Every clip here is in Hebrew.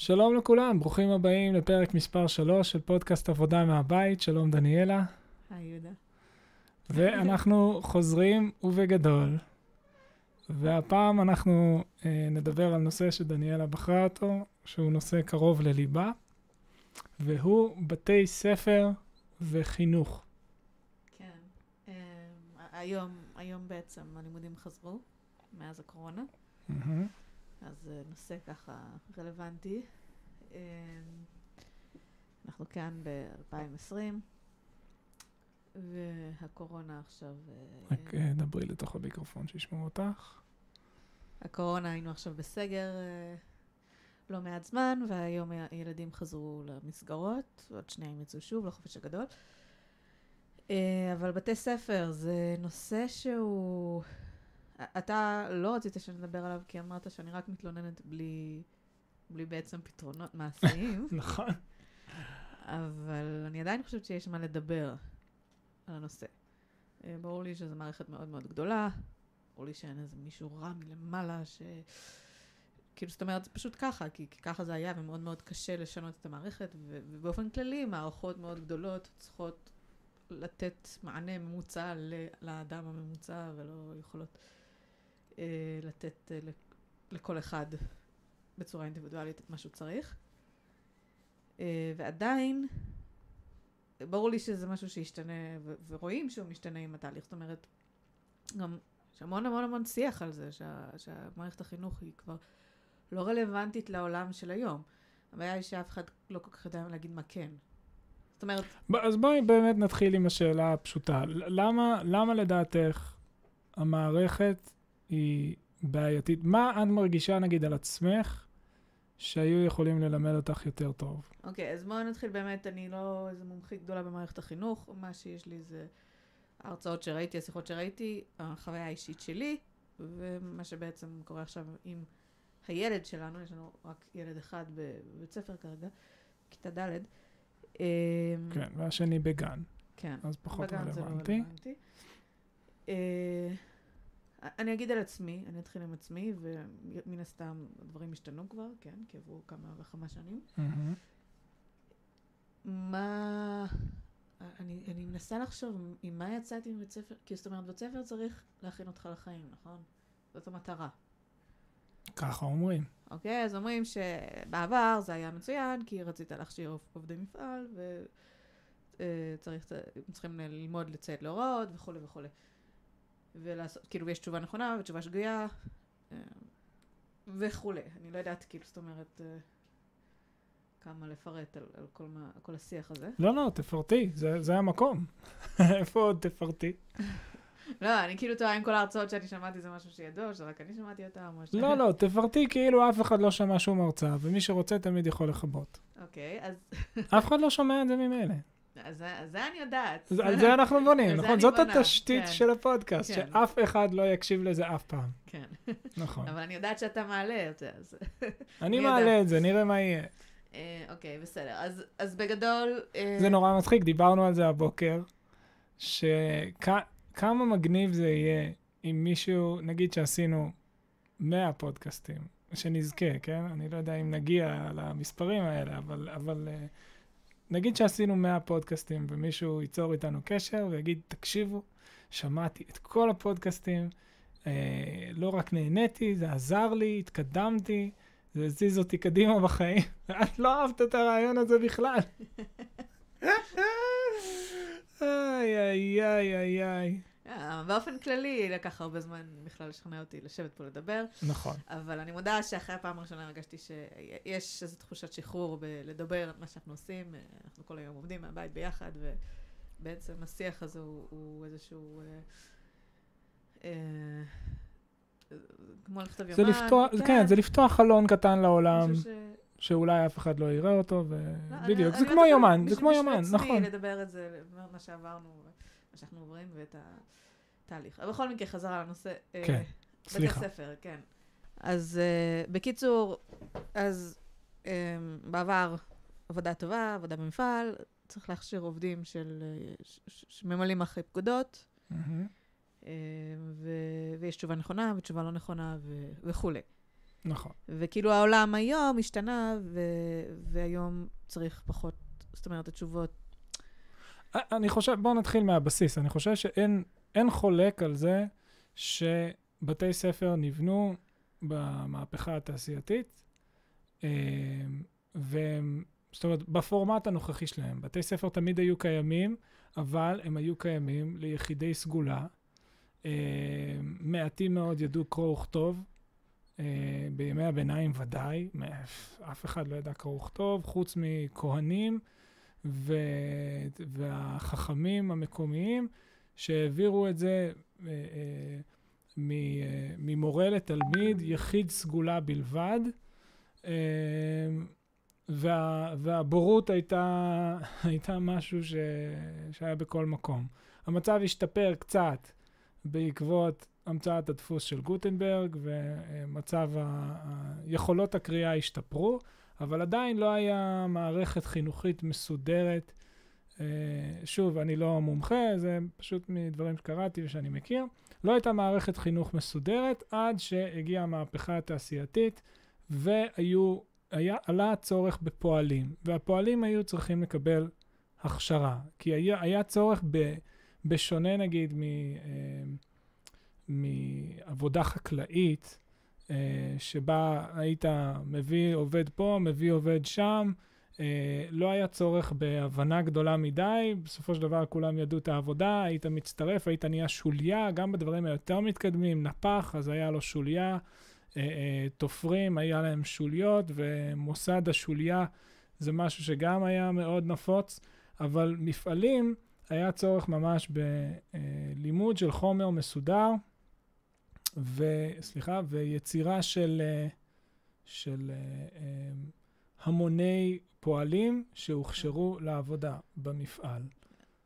שלום לכולם, ברוכים הבאים לפרק מספר 3 של פודקאסט עבודה מהבית. שלום דניאלה. היי יהודה. ואנחנו חוזרים ובגדול. והפעם אנחנו אה, נדבר על נושא שדניאלה בחרה אותו, שהוא נושא קרוב לליבה, והוא בתי ספר וחינוך. כן. אה, היום, היום בעצם הלימודים חזרו, מאז הקורונה. מהמם. אז אה, נושא ככה רלוונטי. אה, אנחנו כאן ב-2020, והקורונה עכשיו... אה, רק אה, דברי לתוך המיקרופון שישמעו אותך. הקורונה היינו עכשיו בסגר לא מעט זמן, והיום הילדים חזרו למסגרות, ועוד שנייה הם יצאו שוב לחופש הגדול. אבל בתי ספר זה נושא שהוא... אתה לא רצית שנדבר עליו כי אמרת שאני רק מתלוננת בלי, בלי בעצם פתרונות מעשיים, נכון. אבל אני עדיין חושבת שיש מה לדבר על הנושא. אה, ברור לי שזו מערכת מאוד מאוד גדולה, ברור לי שאין איזה מישהו רע מלמעלה ש... כאילו, זאת אומרת, זה פשוט ככה, כי, כי ככה זה היה, ומאוד מאוד קשה לשנות את המערכת, ו- ובאופן כללי, מערכות מאוד גדולות צריכות לתת מענה ממוצע לאדם הממוצע, ולא יכולות לתת אה, לכל אחד בצורה אינדיבידואלית את מה שהוא צריך. אה, ועדיין, ברור לי שזה משהו שישתנה, ו- ורואים שהוא משתנה עם התהליך. זאת אומרת, גם יש המון המון המון שיח על זה, שה- שהמערכת החינוך היא כבר לא רלוונטית לעולם של היום. הבעיה היא שאף אחד לא כל כך יודע להגיד מה כן. זאת אומרת, אז בואי באמת נתחיל עם השאלה הפשוטה. למה, למה לדעתך המערכת היא בעייתית? מה את מרגישה, נגיד, על עצמך, שהיו יכולים ללמד אותך יותר טוב? אוקיי, אז בואו נתחיל באמת, אני לא איזה מומחית גדולה במערכת החינוך, מה שיש לי זה ההרצאות שראיתי, השיחות שראיתי, החוויה האישית שלי, ומה שבעצם קורה עכשיו עם הילד שלנו, יש לנו רק ילד אחד בבית ספר כרגע, כיתה ד'. אמ, כן, והשני בגן, כן. אז פחות בגן זה לא רלוונטי. אה, אני אגיד על עצמי, אני אתחיל עם עצמי, ומן הסתם הדברים השתנו כבר, כן, כי עברו כמה וכמה שנים. מה... אני, אני מנסה לחשוב עם מה יצאתי מבית ספר, כי זאת אומרת, בית ספר צריך להכין אותך לחיים, נכון? זאת המטרה. ככה אומרים. אוקיי? אז אומרים שבעבר זה היה מצוין, כי רצית להכשיר עוב- עובדי מפעל, וצריך, הם צריכים ללמוד לציית להוראות וכולי וכולי. ולעשות, כאילו, יש תשובה נכונה ותשובה שגויה, אה, וכולי. אני לא יודעת, כאילו, זאת אומרת, אה, כמה לפרט על, על כל, מה, כל השיח הזה. לא, לא, תפרטי, זה, זה המקום. איפה עוד תפרטי? לא, אני כאילו טועה עם כל ההרצאות שאני שמעתי, זה משהו שידוע, שרק אני שמעתי אותם, או ש... לא, לא, תפרטי כאילו אף אחד לא שמע שום הרצאה, ומי שרוצה תמיד יכול לכבות. אוקיי, אז, אף אחד לא שומע את זה ממילא. אז, זה- אני יודעת. על זה אנחנו בונים, נכון? זאת בונה, התשתית כן. של הפודקאסט, כן. שאף אחד לא יקשיב לזה אף פעם. כן, נכון. אבל אני יודעת שאתה מעלה את זה, אז... אני מעלה? את זה, נראה מה יהיה. אה, אוקיי, בסדר. אז, אז בגדול... אה, זה נורא מצחיק, דיברנו על זה הבוקר, שכמה מגניב זה יהיה אם מישהו, נגיד שעשינו 100 פודקאסטים, שנזכה, כן? אני לא יודע אם נגיע למספרים האלה, אבל, אבל אה, נגיד שעשינו 100 פודקאסטים ומישהו ייצור איתנו קשר ויגיד, תקשיבו, שמעתי את כל הפודקאסטים, אה, לא רק נהניתי, זה עזר לי, התקדמתי, זה הזיז אותי קדימה בחיים, ואת לא אהבת את הרעיון הזה בכלל. איי, איי, איי, איי, באופן כללי, לקח הרבה זמן בכלל לשכנע אותי לשבת פה לדבר, נכון. אבל אני מודה שאחרי הפעם הראשונה הרגשתי שיש איזו תחושת שחרור בלדבר על מה שאנחנו עושים. אה, אנחנו כל היום עובדים מהבית ביחד, ובעצם השיח הזה הוא, הוא איזשהו... אה, אה, כמו לכתוב זה יומן. לפתוח, כן, זה לפתוח חלון קטן לעולם, ש- שאולי אף אחד לא יראה אותו, לא, ובדיוק, אני- זה אני כמו יומן, זה בשביל- כמו בשביל יומן, עצמי, נכון. לדבר את זה, מה שעברנו, שאנחנו עוברים ואת התהליך. אבל בכל מקרה, חזרה לנושא. אה, כן, סליחה. בתי ספר, כן. אז uh, בקיצור, אז um, בעבר עבודה טובה, עבודה במפעל, צריך להכשיר עובדים של, אה, שממלאים אחרי פקודות, מהמם. אה, ו- ויש תשובה נכונה ותשובה לא נכונה ו- וכולי. נכון. וכאילו העולם היום השתנה, ו- והיום צריך פחות, זאת אומרת, התשובות... אני חושב, בואו נתחיל מהבסיס. אני חושב שאין אין חולק על זה שבתי ספר נבנו במהפכה התעשייתית, אה, והם, זאת אומרת, בפורמט הנוכחי שלהם. בתי ספר תמיד היו קיימים, אבל הם היו קיימים ליחידי סגולה. אה, מעטים מאוד ידעו קרוא וכתוב. אה, בימי הביניים ודאי, אף אחד לא ידע קרוא וכתוב, חוץ מכהנים ו... והחכמים המקומיים, שהעבירו את זה אה, אה, ממורה לתלמיד, יחיד סגולה בלבד. וה, והבורות הייתה, הייתה משהו ש, שהיה בכל מקום. המצב השתפר קצת בעקבות המצאת הדפוס של גוטנברג, ומצב, ה... יכולות הקריאה השתפרו, אבל עדיין לא היה מערכת חינוכית מסודרת. אה, שוב, אני לא מומחה, זה פשוט מדברים שקראתי ושאני מכיר. לא הייתה מערכת חינוך מסודרת עד שהגיעה המהפכה התעשייתית, והיו, היה, עלה הצורך בפועלים, והפועלים היו צריכים לקבל הכשרה, כי היה, היה צורך ב, בשונה נגיד מ... אה, מעבודה חקלאית, שבה היית מביא עובד פה, מביא עובד שם, אה, לא היה צורך בהבנה גדולה מדי, בסופו של דבר כולם ידעו את העבודה, היית מצטרף, היית נהיה שוליה, גם בדברים היותר מתקדמים, נפח, אז היה לו שוליה, אה, תופרים, היה להם שוליות, ומוסד השוליה זה משהו שגם היה מאוד נפוץ, אבל מפעלים, היה צורך ממש בלימוד של חומר מסודר, וסליחה, ויצירה של, אה, של אה, אה, המוני פועלים שהוכשרו לעבודה במפעל.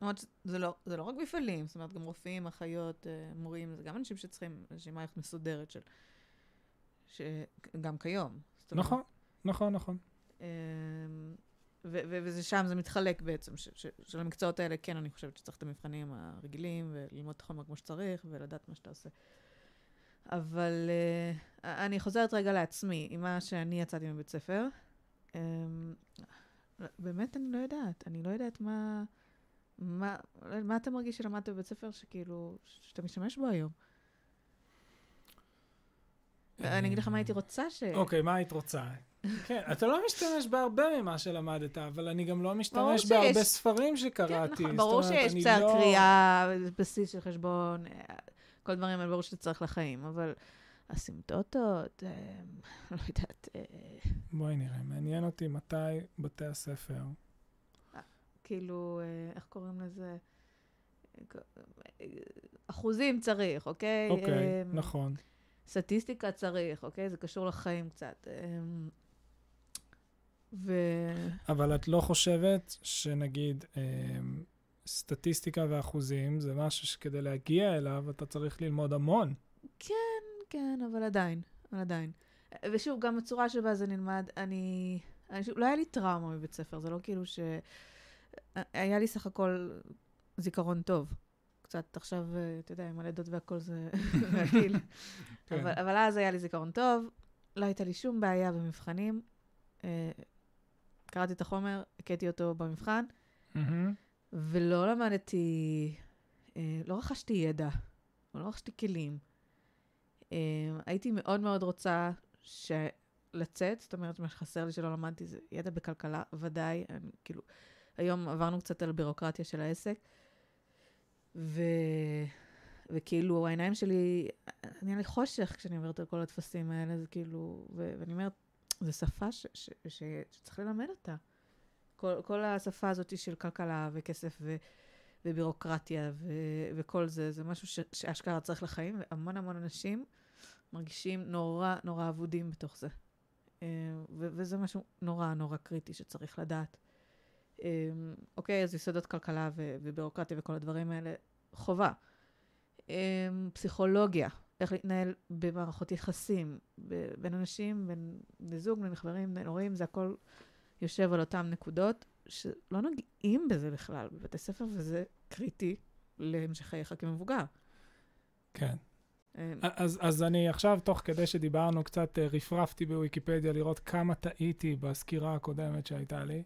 למרות שזה לא, זה לא רק מפעלים, זאת אומרת, גם רופאים, אחיות, מורים, זה גם אנשים שצריכים איזושהי מערכת מסודרת של... שגם כיום. נכון, אומרת, נכון, נכון. וזה שם, זה מתחלק בעצם, של המקצועות האלה, כן, אני חושבת שצריך את המבחנים הרגילים, וללמוד את החומר כמו שצריך, ולדעת מה שאתה עושה. אבל uh, אני חוזרת רגע לעצמי, עם מה שאני יצאתי מבית ספר. Um, באמת אני לא יודעת, אני לא יודעת מה, מה, מה אתה מרגיש שלמדת בבית ספר שכאילו, שאתה משתמש בו היום. אני אגיד לך מה הייתי רוצה ש... אוקיי, מה היית רוצה? כן, אתה לא משתמש בהרבה ממה שלמדת, אבל אני גם לא משתמש בהרבה ספרים שקראתי. כן, נכון, ברור שיש קצת לא- קריאה, בסיס של חשבון, כל הדברים האלה ברור שאתה צריך לחיים, אבל אסימפטוטות, אה, לא יודעת. אה, בואי נראה, מעניין אותי מתי בתי הספר. כאילו, אה, איך קוראים לזה? אחוזים צריך, אוקיי? אוקיי, נכון. סטטיסטיקה צריך, אוקיי? זה קשור לחיים קצת. ו... אבל את לא חושבת שנגיד סטטיסטיקה ואחוזים זה משהו שכדי להגיע אליו אתה צריך ללמוד המון. כן, כן, אבל עדיין, אבל עדיין. ושוב, גם הצורה שבה זה נלמד, אני... אני שוב, לא היה לי טראומה מבית ספר, זה לא כאילו ש... היה לי סך הכל זיכרון טוב. קצת עכשיו, אתה יודע, עם הלידות והכל זה רגיל. כן. אבל, אבל אז היה לי זיכרון טוב, לא הייתה לי שום בעיה במבחנים. אה, קראתי את החומר, הכיתי אותו במבחן. Mm-hmm. ולא למדתי, אה, לא רכשתי ידע, לא רכשתי כלים. אה, הייתי מאוד מאוד רוצה ש... לצאת, זאת אומרת, מה שחסר לי שלא למדתי זה ידע בכלכלה, ודאי, אני, כאילו, היום עברנו קצת על בירוקרטיה של העסק, ו... וכאילו העיניים שלי, נהיה לי חושך כשאני עוברת על כל הטפסים האלה, זה כאילו, ו... ואני אומרת, זו שפה ש... ש... ש... שצריך ללמד אותה. כל, כל השפה הזאת של כלכלה וכסף ו, ובירוקרטיה ו, וכל זה, זה משהו ש, שאשכרה צריך לחיים, והמון המון אנשים מרגישים נורא נורא אבודים בתוך זה. אה, ו, וזה משהו נורא נורא קריטי שצריך לדעת. אה, אוקיי, אז יסודות כלכלה ו, ובירוקרטיה וכל הדברים האלה, חובה. אה, פסיכולוגיה, איך להתנהל במערכות יחסים בין אנשים, בין זוג, בין חברים, בין הורים, זה הכל יושב על אותן נקודות שלא נוגעים בזה בכלל בבתי ספר, וזה קריטי להמשך חייך כמבוגר. כן. אה, אז, אז אני עכשיו, תוך כדי שדיברנו, קצת אה, רפרפתי בוויקיפדיה לראות כמה טעיתי בסקירה הקודמת שהייתה לי.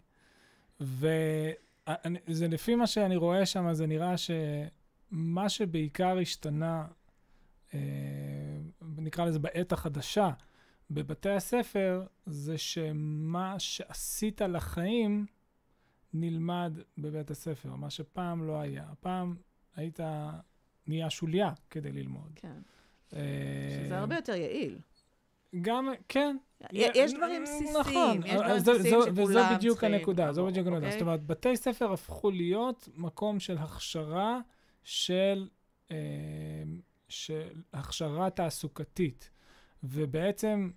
וזה לפי מה שאני רואה שם, זה נראה שמה שבעיקר השתנה, אה, נקרא לזה בעת החדשה, בבתי הספר, זה שמה שעשית לחיים נלמד בבית הספר, מה שפעם לא היה. פעם היית נהיה שוליה כדי ללמוד. כן. אה, שזה הרבה יותר יעיל. גם, כן. יש דברים בסיסיים, נכון, יש דברים אז זה- בסיסיים זה- וזו שכולם בדיוק צריכים הנקודה, זו בדיוק הנקודה. אוקיי? זאת אומרת, בתי ספר הפכו להיות מקום של הכשרה של, אה, של הכשרה תעסוקתית. ובעצם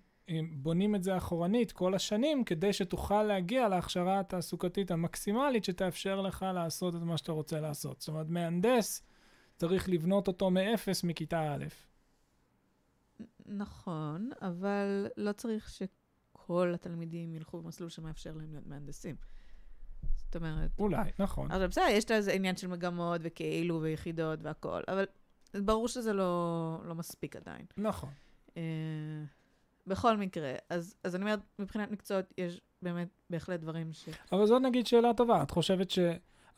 בונים את זה אחורנית כל השנים, כדי שתוכל להגיע להכשרה התעסוקתית המקסימלית שתאפשר לך לעשות את מה שאתה רוצה לעשות. זאת אומרת, מהנדס, צריך לבנות אותו מאפס מכיתה א'. נכון, אבל לא צריך שכל התלמידים ילכו במסלול שמאפשר להם להיות מהנדסים. זאת אומרת, אולי, נכון. אבל בסדר, יש את איזה עניין של מגמות וכאילו ויחידות והכול, אבל ברור שזה לא, לא מספיק עדיין. נכון. אה, בכל מקרה, אז, אז אני אומרת, מבחינת מקצועות יש באמת בהחלט דברים ש... אבל זאת נגיד שאלה טובה. את חושבת ש...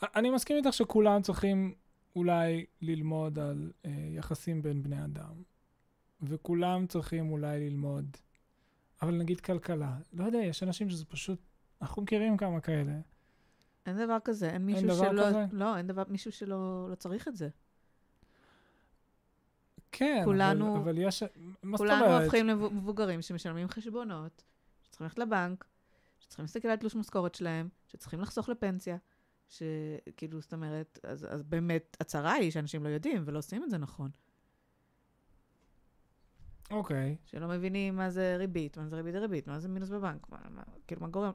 אני מסכים איתך שכולם צריכים אולי ללמוד על אה, יחסים בין בני אדם, וכולם צריכים אולי ללמוד, אבל נגיד כלכלה. לא יודע, יש אנשים שזה פשוט... אנחנו מכירים כמה כאלה. אין דבר כזה, אין מישהו דבר שלא... כזה? לא, אין דבר, מישהו שלא לא צריך את זה. כן, כולנו- אבל, אבל יש... מה זאת כולנו אומרת? הופכים למבוגרים שמשלמים חשבונות, שצריכים ללכת לבנק, שצריכים להסתכל על תלוש משכורת שלהם, שצריכים לחסוך לפנסיה, שכאילו, זאת אומרת, אז, אז באמת, הצרה היא שאנשים לא יודעים ולא עושים את זה נכון. אוקיי. שלא מבינים מה זה ריבית, מה זה ריבית דריבית, מה זה מינוס בבנק, מה, מה, כאילו, מה גורם.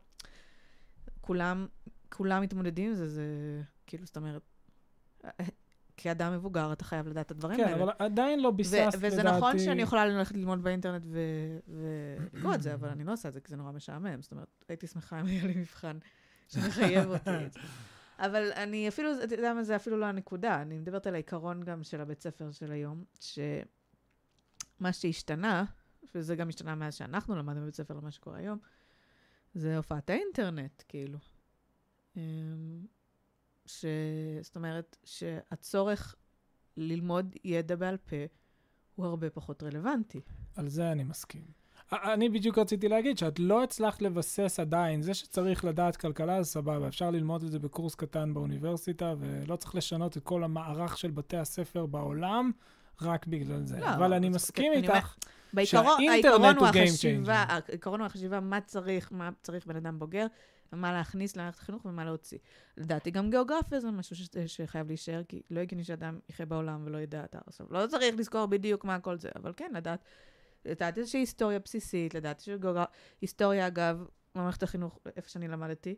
כולם, כולם מתמודדים עם זה, זה כאילו, זאת אומרת, כאדם מבוגר אתה חייב לדעת את הדברים כן, האלה. אבל עדיין לא ביססת, לדעתי... וזה נכון שאני יכולה ללכת ללמוד באינטרנט ולקרוא את זה, אבל אני לא עושה את זה כי זה נורא משעמם. זאת אומרת, הייתי שמחה אם היה לי מבחן שמחייב אותי. אבל אני אפילו, אתה יודע מה, זה אפילו לא הנקודה. אני מדברת על העיקרון גם של הבית ספר של היום, שמה שהשתנה, וזה גם השתנה מאז שאנחנו למדנו בבית ספר למה שקורה היום, זה הופעת האינטרנט, כאילו. ש... זאת אומרת, שהצורך ללמוד ידע בעל פה הוא הרבה פחות רלוונטי. על זה אני מסכים. אני בדיוק רציתי להגיד שאת לא הצלחת לבסס עדיין, זה שצריך לדעת כלכלה זה סבבה, אפשר ללמוד את זה בקורס קטן באוניברסיטה, ולא צריך לשנות את כל המערך של בתי הספר בעולם רק בגלל זה. לא, אבל אני מסכים אני איתך, בעיקרון, העיקרון הוא החשיבה. העיקרון הוא החשיבה מה צריך, מה צריך בן אדם בוגר, ומה להכניס למערכת החינוך ומה להוציא. לדעתי גם גיאוגרפיה זה משהו ש- שחייב להישאר, כי לא הגיוני שאדם יחיה בעולם ולא ידע את. עכשיו, לא צריך לזכור בדיוק מה כל זה, אבל כן, לדעת, לדעת איזושהי היסטוריה בסיסית, לדעת שגיאוגרפיה, היסטוריה אגב, במערכת החינוך, איפה שאני למדתי,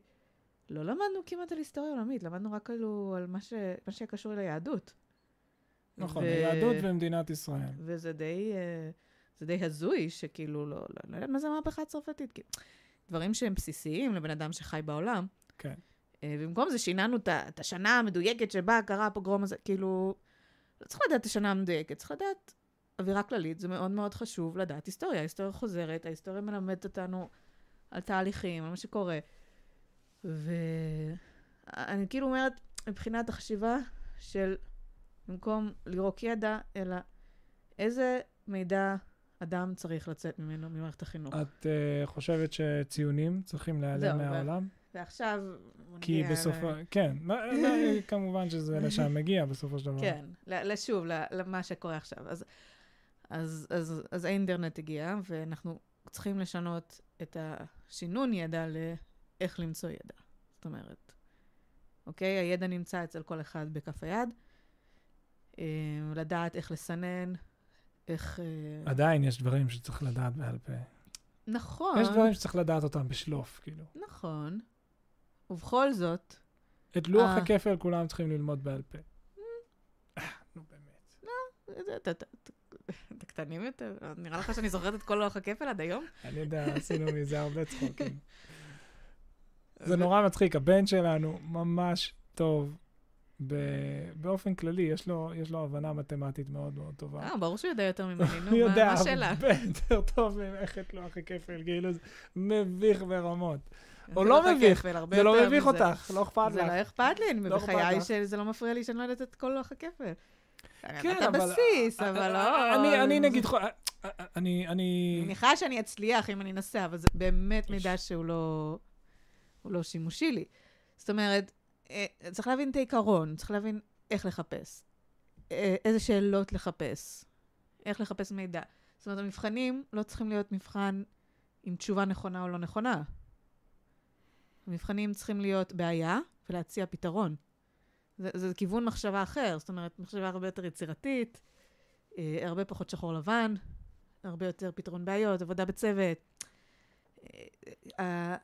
לא למדנו כמעט על היסטוריה עולמית, למדנו רק כאילו על מה, ש... מה שהיה קשור ליהדות. נכון, ו- היהדות ומדינת ישראל. וזה די, אה, זה די הזוי, שכאילו, לא, לא, לא יודעת מה זה המהפכה הצרפתית. כאילו, דברים שהם בסיסיים לבן אדם שחי בעולם. כן. אה, במקום זה שיננו את השנה המדויקת שבה קרה הפוגרום הזה, כאילו, לא צריך לדעת את השנה המדויקת, צריך לדעת אווירה כללית, זה מאוד מאוד חשוב לדעת היסטוריה. ההיסטוריה חוזרת, ההיסטוריה מלמדת אותנו על תהליכים, על מה שקורה. ואני כאילו אומרת, מבחינת החשיבה של במקום לירוק ידע, אלא איזה מידע אדם צריך לצאת ממנו, ממערכת החינוך. את uh, חושבת שציונים צריכים להיעלם מהעולם? ועכשיו... כי נגיע ל- בסופו... כן, לא- כמובן שזה לשם מגיע בסופו של דבר. כן, לשוב, למה שקורה עכשיו. אז, אז, אז, אז האינטרנט הגיע, ואנחנו צריכים לשנות את השינון ידע לאיך למצוא ידע. זאת אומרת, אוקיי? הידע נמצא אצל כל אחד בכף היד. אה, לדעת איך לסנן, איך... אה, עדיין יש דברים שצריך לדעת בעל פה. נכון, יש דברים שצריך לדעת אותם בשלוף, כאילו. נכון. ובכל זאת, את לוח אה. הכפל כולם צריכים ללמוד בעל פה. אה, נו באמת. זה- אתה- קטנים יותר? נראה לך שאני זוכרת את כל לוח הכפל עד היום? אני יודע, עשינו מזה הרבה צחוקים. זה נורא מצחיק, הבן שלנו ממש טוב באופן כללי, יש לו, יש לו הבנה מתמטית מאוד מאוד טובה. אה, ברור שהוא יודע יותר ממני, נו, הוא מה יודע מה השאלה? הרבה יותר טוב ממך את לוח הכפל, כאילו זה מביך ברמות. או זה לא מביך, זה לא מביך. אותך, לא אכפת זה לך. לא אכפת לי, אני לא בחיי. שזה לא מפריע לי שאני לא יודעת את כל לוח הכפל. כן, אתה אבל... בסיס, אה, אבל אה, לא... אני, זה- נגיד, אה, אני, אני. מניחה שאני אצליח אם אני אנסה, אבל זה באמת מידע שהוא לא, הוא לא שימושי לי. זאת אומרת, צריך להבין את העיקרון, צריך להבין איך לחפש, אה, איזה שאלות לחפש, איך לחפש מידע. זאת אומרת, המבחנים לא צריכים להיות מבחן עם תשובה נכונה או לא נכונה. המבחנים צריכים להיות בעיה ולהציע פתרון. זה, זה כיוון מחשבה אחר, זאת אומרת, מחשבה הרבה יותר יצירתית, אה, הרבה פחות שחור לבן, הרבה יותר פתרון בעיות, עבודה בצוות. אה, אה,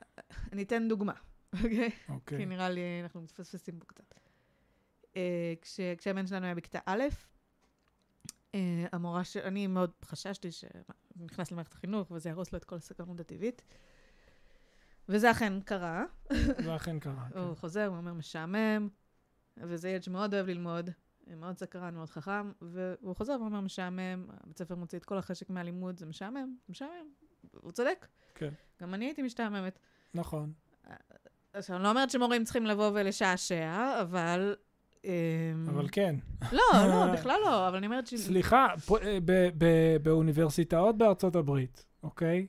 אני אתן דוגמה, אוקיי? כי אוקיי. נראה לי אנחנו מתפספסים פה קצת. אה, כש- כשהבן שלנו היה בכיתה א', אה, המורה ש... אני מאוד חששתי שנכנס למערכת החינוך וזה יהרוס לו את כל הסקרנות הטבעית. וזה אכן קרה. זה אכן קרה. כן. הוא חוזר, הוא אומר משעמם, וזה ילד שמאוד אוהב ללמוד, מאוד סקרן, מאוד חכם, והוא חוזר ואומר משעמם, הבית ספר מוציא את כל החשק מהלימוד, זה משעמם, משעמם. הוא צודק. כן. גם אני הייתי משתעממת. נכון. עכשיו, אני לא אומרת שמורים צריכים לבוא ולשעשע, אבל... אמ, אבל כן. לא, לא, בכלל לא, אבל אני אומרת ש... סליחה, אה, באוניברסיטאות בארצות הברית, אוקיי?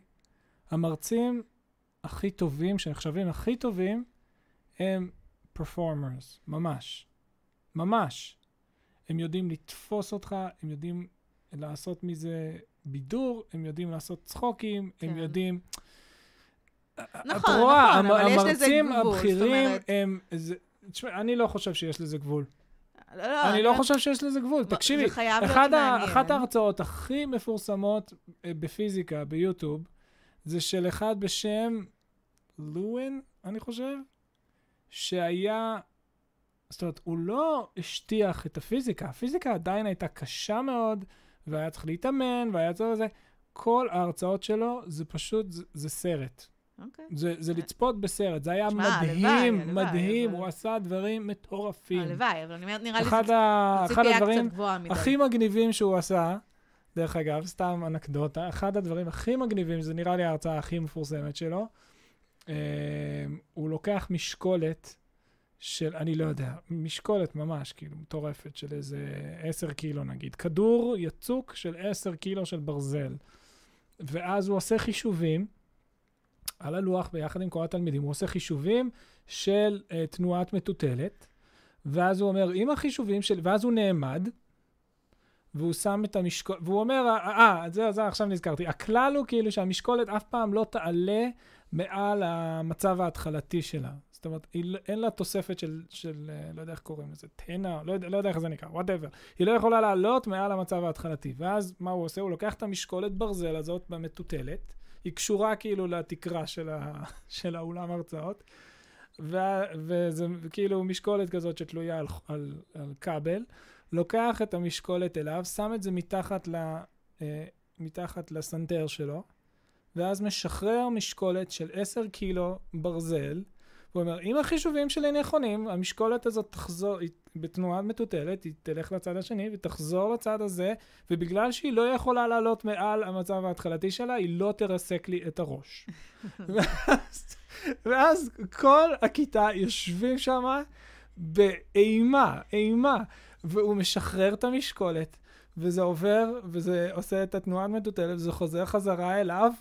המרצים הכי טובים, שנחשבים הכי טובים, הם performers, ממש. ממש. הם יודעים לתפוס אותך, הם יודעים לעשות מזה בידור, הם יודעים לעשות צחוקים, הם כן. יודעים... נכון, נכון, אבל יש לזה המרצים גבול, זאת הבכירים אומרת- הם... זה, תשמע, אני לא חושב שיש לזה גבול. לא, לא, אני לא חושב שיש לזה גבול. זה תקשיבי, חייב להיות מעניין. אחת ההרצאות הכי מפורסמות אה, בפיזיקה ביוטיוב, זה של אחד בשם לואין, אני חושב, שהיה, זאת אומרת, הוא לא השטיח את הפיזיקה, הפיזיקה עדיין הייתה קשה מאוד, והיה צריך להתאמן, והיה צריך לזה. כל ההרצאות שלו זה פשוט, זה, זה סרט. אוקיי. זה, זה לצפות בסרט, זה היה שמע, מדהים, הלוואי, הלוואי, מדהים, אבל- הוא עשה דברים מטורפים. הלוואי, אבל אני אומרת, נראה לי אחד, ה... אחד הדברים. הכי מגניבים שהוא עשה, דרך אגב, סתם אנקדוטה, אחד הדברים הכי מגניבים, זה נראה לי ההרצאה הכי מפורסמת שלו, אה, הוא לוקח משקולת של, אני לא יודע, משקולת ממש, כאילו, מטורפת, של איזה 10 קילו נגיד, כדור יצוק של 10 קילו של ברזל, ואז הוא עושה חישובים על הלוח ביחד עם כל התלמידים, הוא עושה חישובים של uh, תנועת מטוטלת, ואז הוא אומר, עם החישובים של... ואז הוא נעמד, והוא שם את המשקולת, והוא אומר, אה, אה, זה, זה עכשיו נזכרתי. הכלל הוא כאילו שהמשקולת אף פעם לא תעלה מעל המצב ההתחלתי שלה. זאת אומרת, היא, לא- אין לה תוספת של, של, אה, לא יודע איך קוראים לזה, תנע, לא, לא יודע איך זה נקרא, וואטאבר. היא לא יכולה לעלות מעל המצב ההתחלתי. ואז מה הוא עושה? הוא לוקח את המשקולת ברזל הזאת במטוטלת, היא קשורה כאילו לתקרה של, ה, של האולם הרצאות, וה- וזה כאילו משקולת כזאת שתלויה על, על, על כבל, לוקח את המשקולת אליו, שם את זה מתחת, ל, אה, מתחת לסנטר שלו, ואז משחרר משקולת של 10 קילו ברזל, הוא אומר, אם החישובים שלי נכונים, המשקולת הזאת תחזור, היא בתנועה מטוטלת, היא תלך לצד השני ותחזור לצד הזה, ובגלל שהיא לא יכולה לעלות מעל המצב ההתחלתי שלה, היא לא תרסק לי את הראש. ואז, ואז כל הכיתה יושבים שם באימה, אימה, והוא משחרר את המשקולת, וזה עובר, וזה עושה את התנועה המטוטלת, וזה חוזר חזרה אליו,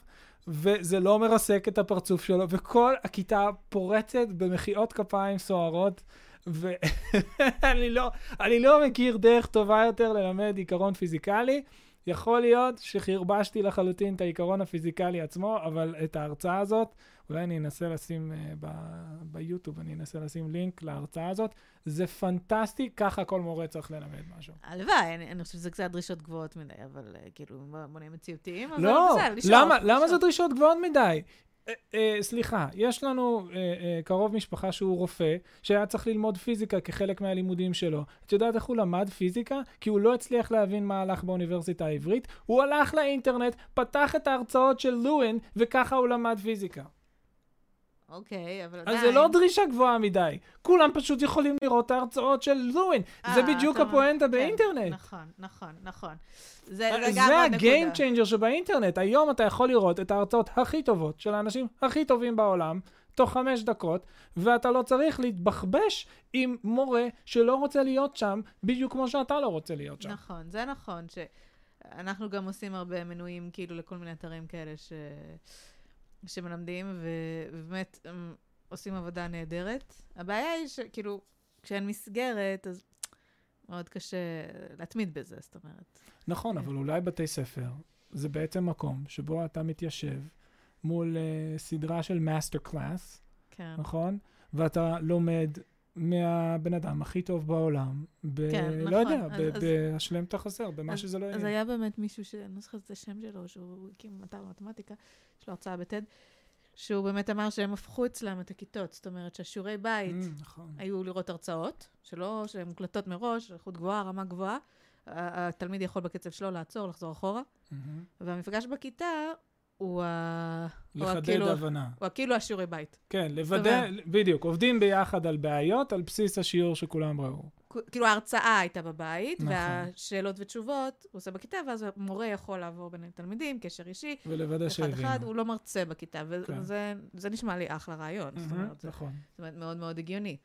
וזה לא מרסק את הפרצוף שלו, וכל הכיתה פורצת במחיאות כפיים סוערות, ואני לא, לא מכיר דרך טובה יותר ללמד עיקרון פיזיקלי. יכול להיות שחרבשתי לחלוטין את העיקרון הפיזיקלי עצמו, אבל את ההרצאה הזאת, אולי אני אנסה לשים uh, ב- ביוטיוב, אני אנסה לשים לינק להרצאה הזאת. זה פנטסטי, ככה כל מורה צריך ללמד משהו. הלוואי, אני, אני חושבת שזה קצת דרישות גבוהות מדי, אבל uh, כאילו, בוא נהיה מציאותיים, אבל לא, בסדר, לשאוף. למה, למה. זה דרישות גבוהות מדי? אה, אה, סליחה, יש לנו אה, אה, קרוב משפחה שהוא רופא, שהיה צריך ללמוד פיזיקה כחלק מהלימודים שלו. את יודעת איך הוא למד פיזיקה? כי הוא לא הצליח להבין מה הלך באוניברסיטה העברית. הוא הלך לאינטרנט, פתח את ההרצאות של לואין, וככה הוא למד פיזיקה. אוקיי, אבל עדיין... אז זה לא דרישה גבוהה מדי. כולם פשוט יכולים לראות את ההרצאות של לואין. זה אה, בדיוק אתה אומר- הפואנטה כן, באינטרנט. נכון, נכון, נכון. זה זה זה הגיים נקודה. צ'יינג'ר שבאינטרנט. היום אתה יכול לראות את ההרצאות הכי טובות של האנשים הכי טובים בעולם, תוך חמש דקות, ואתה לא צריך להתבחבש עם מורה שלא רוצה להיות שם, בדיוק כמו שאתה לא רוצה להיות שם. נכון, זה נכון, שאנחנו גם עושים הרבה מנויים כאילו לכל מיני אתרים כאלה ש... שמלמדים. ובאמת הם עושים עבודה נהדרת. הבעיה היא שכאילו, כשאין מסגרת, אז מאוד קשה להתמיד בזה, זאת אומרת. נכון, אבל אולי בתי ספר זה בעצם מקום שבו אתה מתיישב מול uh, סדרה של master class, כן. נכון? ואתה לומד מהבן אדם הכי טוב בעולם, ב... כן, לא נכון. יודע, אז- אז- בהשלם את החסר, במה אז- שזה לא אז יהיה. היה באמת מישהו, ש- אני לא זוכרת את השם שלו, שהוא הקים אתר מתמטיקה, יש לו הרצאה בטד, שהוא באמת אמר שהם הפכו אצלם את הכיתות, זאת אומרת שהשיעורי בית Mm, נכון. היו לראות הרצאות, שלא, שהן מוקלטות מראש, איכות גבוהה, רמה גבוהה. התלמיד יכול בקצב שלו לעצור, לחזור אחורה, מהמם. והמפגש בכיתה הוא ה... לחדד הכאילו- הבנה. הוא כאילו השיעורי בית. כן, לוודא, בדיוק, עובדים ביחד על בעיות על בסיס השיעור שכולם ראו. כאילו ההרצאה הייתה בבית, נכון. והשאלות ותשובות הוא עושה בכיתה, ואז המורה יכול לעבור בין התלמידים, קשר אישי, ולוודא אחד אחד, שהבינו. הוא לא מרצה בכיתה, כן. וזה זה נשמע לי אחלה רעיון, זאת מהמם, אומרת, נכון. זאת אומרת, מאוד מאוד הגיוני.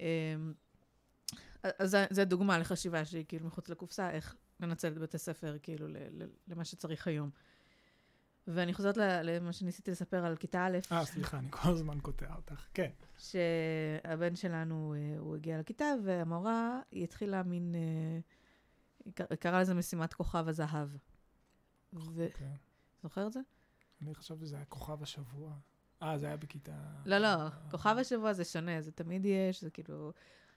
אמ, אז זה דוגמה לחשיבה שהיא כאילו מחוץ לקופסה, איך לנצל את בתי ספר כאילו למה שצריך היום. ואני חוזרת למה שניסיתי לספר על כיתה א', אה, סליחה, אני כל הזמן קוטע אותך. כן. שהבן שלנו, אה, הוא הגיע לכיתה, והמורה, היא התחילה מין, אה, היא היא קראה לזה משימת כוכב הזהב. וזוכר אוקיי. את זה? אני חשבתי שזה היה כוכב השבוע. אה, זה היה בכיתה... לא, לא, כוכב השבוע זה שונה, זה תמיד יש, זה כאילו...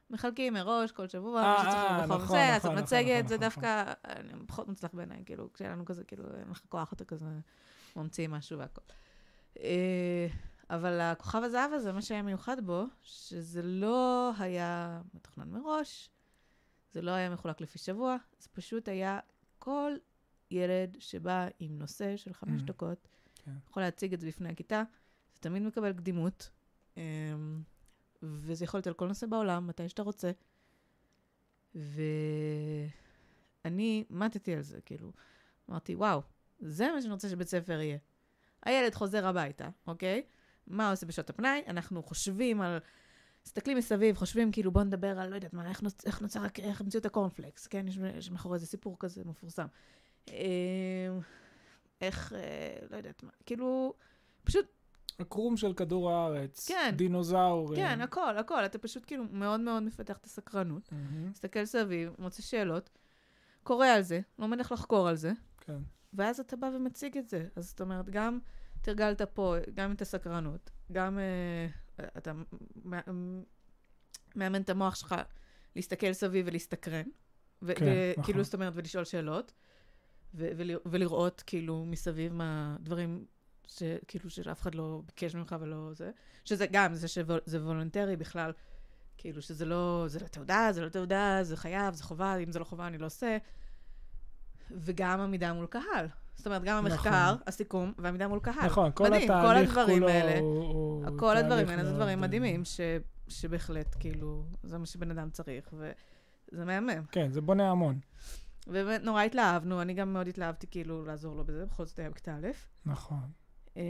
מחלקים מראש כל שבוע, אה, מה שצריך אה, בחום נכון, זה, אז נכון, המצגת נכון, זה נכון, דווקא אני, פחות מוצלח בעיניי, כאילו, כשהיה לנו כזה, כאילו, אין לך כוח, אתה כזה ממציאים משהו והכל. אה, אבל הכוכב הזהב הזה, מה שהיה מיוחד בו, שזה לא היה מתוכנן מראש, זה לא היה מחולק לפי שבוע, זה פשוט היה כל ילד שבא עם נושא של חמש Mm. דקות, כן. יכול להציג את זה בפני הכיתה, זה תמיד מקבל קדימות, אמ, וזה יכול להיות על כל נושא בעולם, מתי שאתה רוצה. ואני מתתי על זה, כאילו, אמרתי, וואו, זה מה שאני רוצה שבית ספר יהיה. הילד חוזר הביתה, אוקיי? מה הוא עושה בשעות הפנאי? אנחנו חושבים על... מסתכלים מסביב, חושבים כאילו, בוא נדבר על, לא יודעת מה, איך, נוצ... איך נוצר, איך המציאו את הקורנפלקס, כן? יש, יש מאחורי איזה סיפור כזה מפורסם. אמ, איך, אה, לא יודעת מה, כאילו, פשוט הקרום של כדור הארץ. כן. דינוזאור. כן, הכל, הכל. אתה פשוט כאילו מאוד מאוד מפתח את הסקרנות, מהמם, מסתכל סביב, מוצא שאלות, קורא על זה, לומד איך לחקור על זה, כן. ואז אתה בא ומציג את זה. אז זאת אומרת, גם תרגלת פה, גם את הסקרנות, גם אה, אתה מאמן את המוח שלך להסתכל סביב ולהסתקרן. ו- כן, נכון. זאת אומרת, ולשאול שאלות, ו- ולרא- ולראות כאילו מסביב מה דברים שכאילו שאף אחד לא ביקש ממך ולא זה, שזה גם, זה שזה וולונטרי בכלל, כאילו שזה לא, זה לא תעודה, זה לא תעודה, זה חייב, זה חובה, אם זה לא חובה אני לא עושה. וגם עמידה מול קהל. זאת אומרת, גם המחקר, נכון. הסיכום, ועמידה מול קהל. נכון, כל מדהים, כל התהליך הדברים כולו האלה. הוא- כל הדברים האלה זה דברים אה, מדהימים, ש, שבהחלט, כאילו, זה מה שבן אדם צריך, וזה מהמם. כן, זה בונה המון. ובאמת נורא התלהבנו, אני גם מאוד התלהבתי כאילו לעזור לו בזה, בכל זאת היה בכיתה א'. נכון. אה,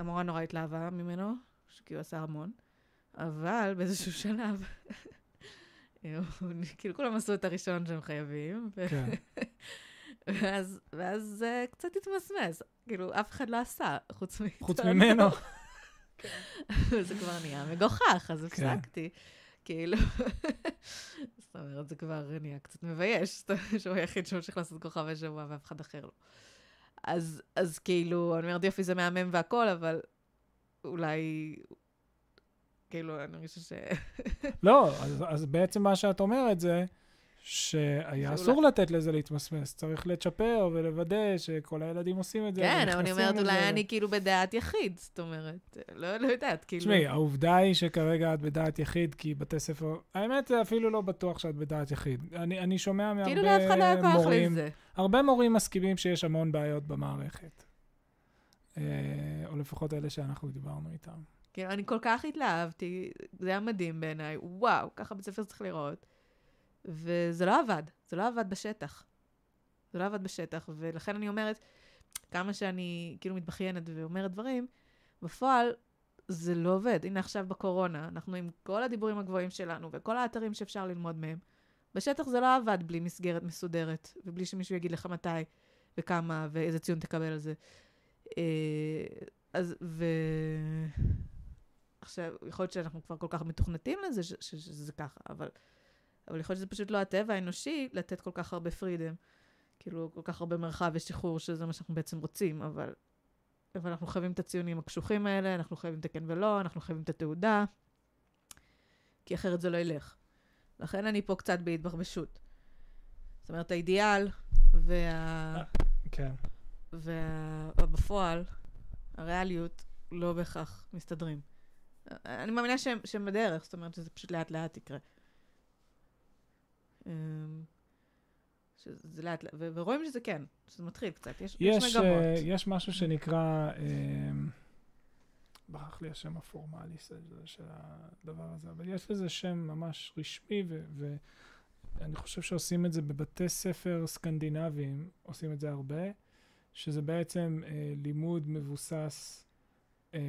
המורה נורא התלהבה ממנו, הוא עשה המון, אבל באיזשהו שלב, הוא- כאילו כולם עשו את הראשון שהם חייבים, כן. ואז, ואז זה קצת התמסמס, כאילו אף אחד לא עשה, חוץ מאיתנו. חוץ ממנו. זה כבר נהיה מגוחך, אז כן. הפסקתי. כאילו, זאת אומרת, זה כבר נהיה קצת מבייש, שהוא היחיד שממשיך לעשות כוכב השבוע ואף אחד אחר לא. אז, אז כאילו, אני אומרת, יופי, זה מהמם והכל, אבל אולי, כאילו, אני חושבת ש... לא, אז, אז בעצם מה שאת אומרת זה שהיה אסור לתת לזה להתמסמס. צריך לצ'פר ולוודא שכל הילדים עושים את זה. כן, אבל אני אומרת, אולי. אני כאילו בדעת יחיד, זאת אומרת, לא, לא יודעת, כאילו... תשמעי, העובדה היא שכרגע את בדעת יחיד, כי בתי ספר... האמת, זה אפילו לא בטוח שאת בדעת יחיד. אני, אני שומע מהרבה כאילו לאף אחד לא היה כוח מורים, לזה. הרבה מורים מסכימים שיש המון בעיות במערכת. אה, או לפחות אלה שאנחנו דיברנו איתם. כאילו, אני כל כך התלהבתי, זה היה מדהים בעיניי, וואו, ככה בית ספר צריך לראות. וזה לא עבד, זה לא עבד בשטח. זה לא עבד בשטח, ולכן אני אומרת, כמה שאני כאילו מתבכיינת ואומרת דברים, בפועל זה לא עובד. הנה עכשיו בקורונה, אנחנו עם כל הדיבורים הגבוהים שלנו וכל האתרים שאפשר ללמוד מהם. בשטח זה לא עבד בלי מסגרת מסודרת, ובלי שמישהו יגיד לך מתי וכמה ואיזה ציון תקבל על זה. אה, אז, ו... עכשיו, יכול להיות שאנחנו כבר כל כך מתוכנתים לזה ש- ש- שזה ככה, אבל, אבל יכול להיות שזה פשוט לא הטבע האנושי לתת כל כך הרבה פרידם. כאילו, כל כך הרבה מרחב ושחרור, שזה מה שאנחנו בעצם רוצים, אבל, אבל אנחנו חייבים את הציונים הקשוחים האלה, אנחנו חייבים את הכן ולא, אנחנו חייבים את התעודה, כי אחרת זה לא ילך. לכן אני פה קצת בהתבחבשות. זאת אומרת, האידיאל וה... כן. ובפועל, הריאליות לא בהכרח מסתדרים. אני מאמינה שהם, שהם בדרך, זאת אומרת שזה פשוט לאט לאט יקרה. אמ, שזה לאט ו- ורואים שזה כן, שזה מתחיל קצת, יש, יש יש, מגמות. אה, יש משהו שנקרא, אה, ברח לי השם הפורמלי של, הדבר הזה, אבל יש לזה שם ממש רשמי, ו- ואני חושב שעושים את זה בבתי ספר סקנדינביים, עושים את זה הרבה, שזה בעצם אה, לימוד מבוסס אה,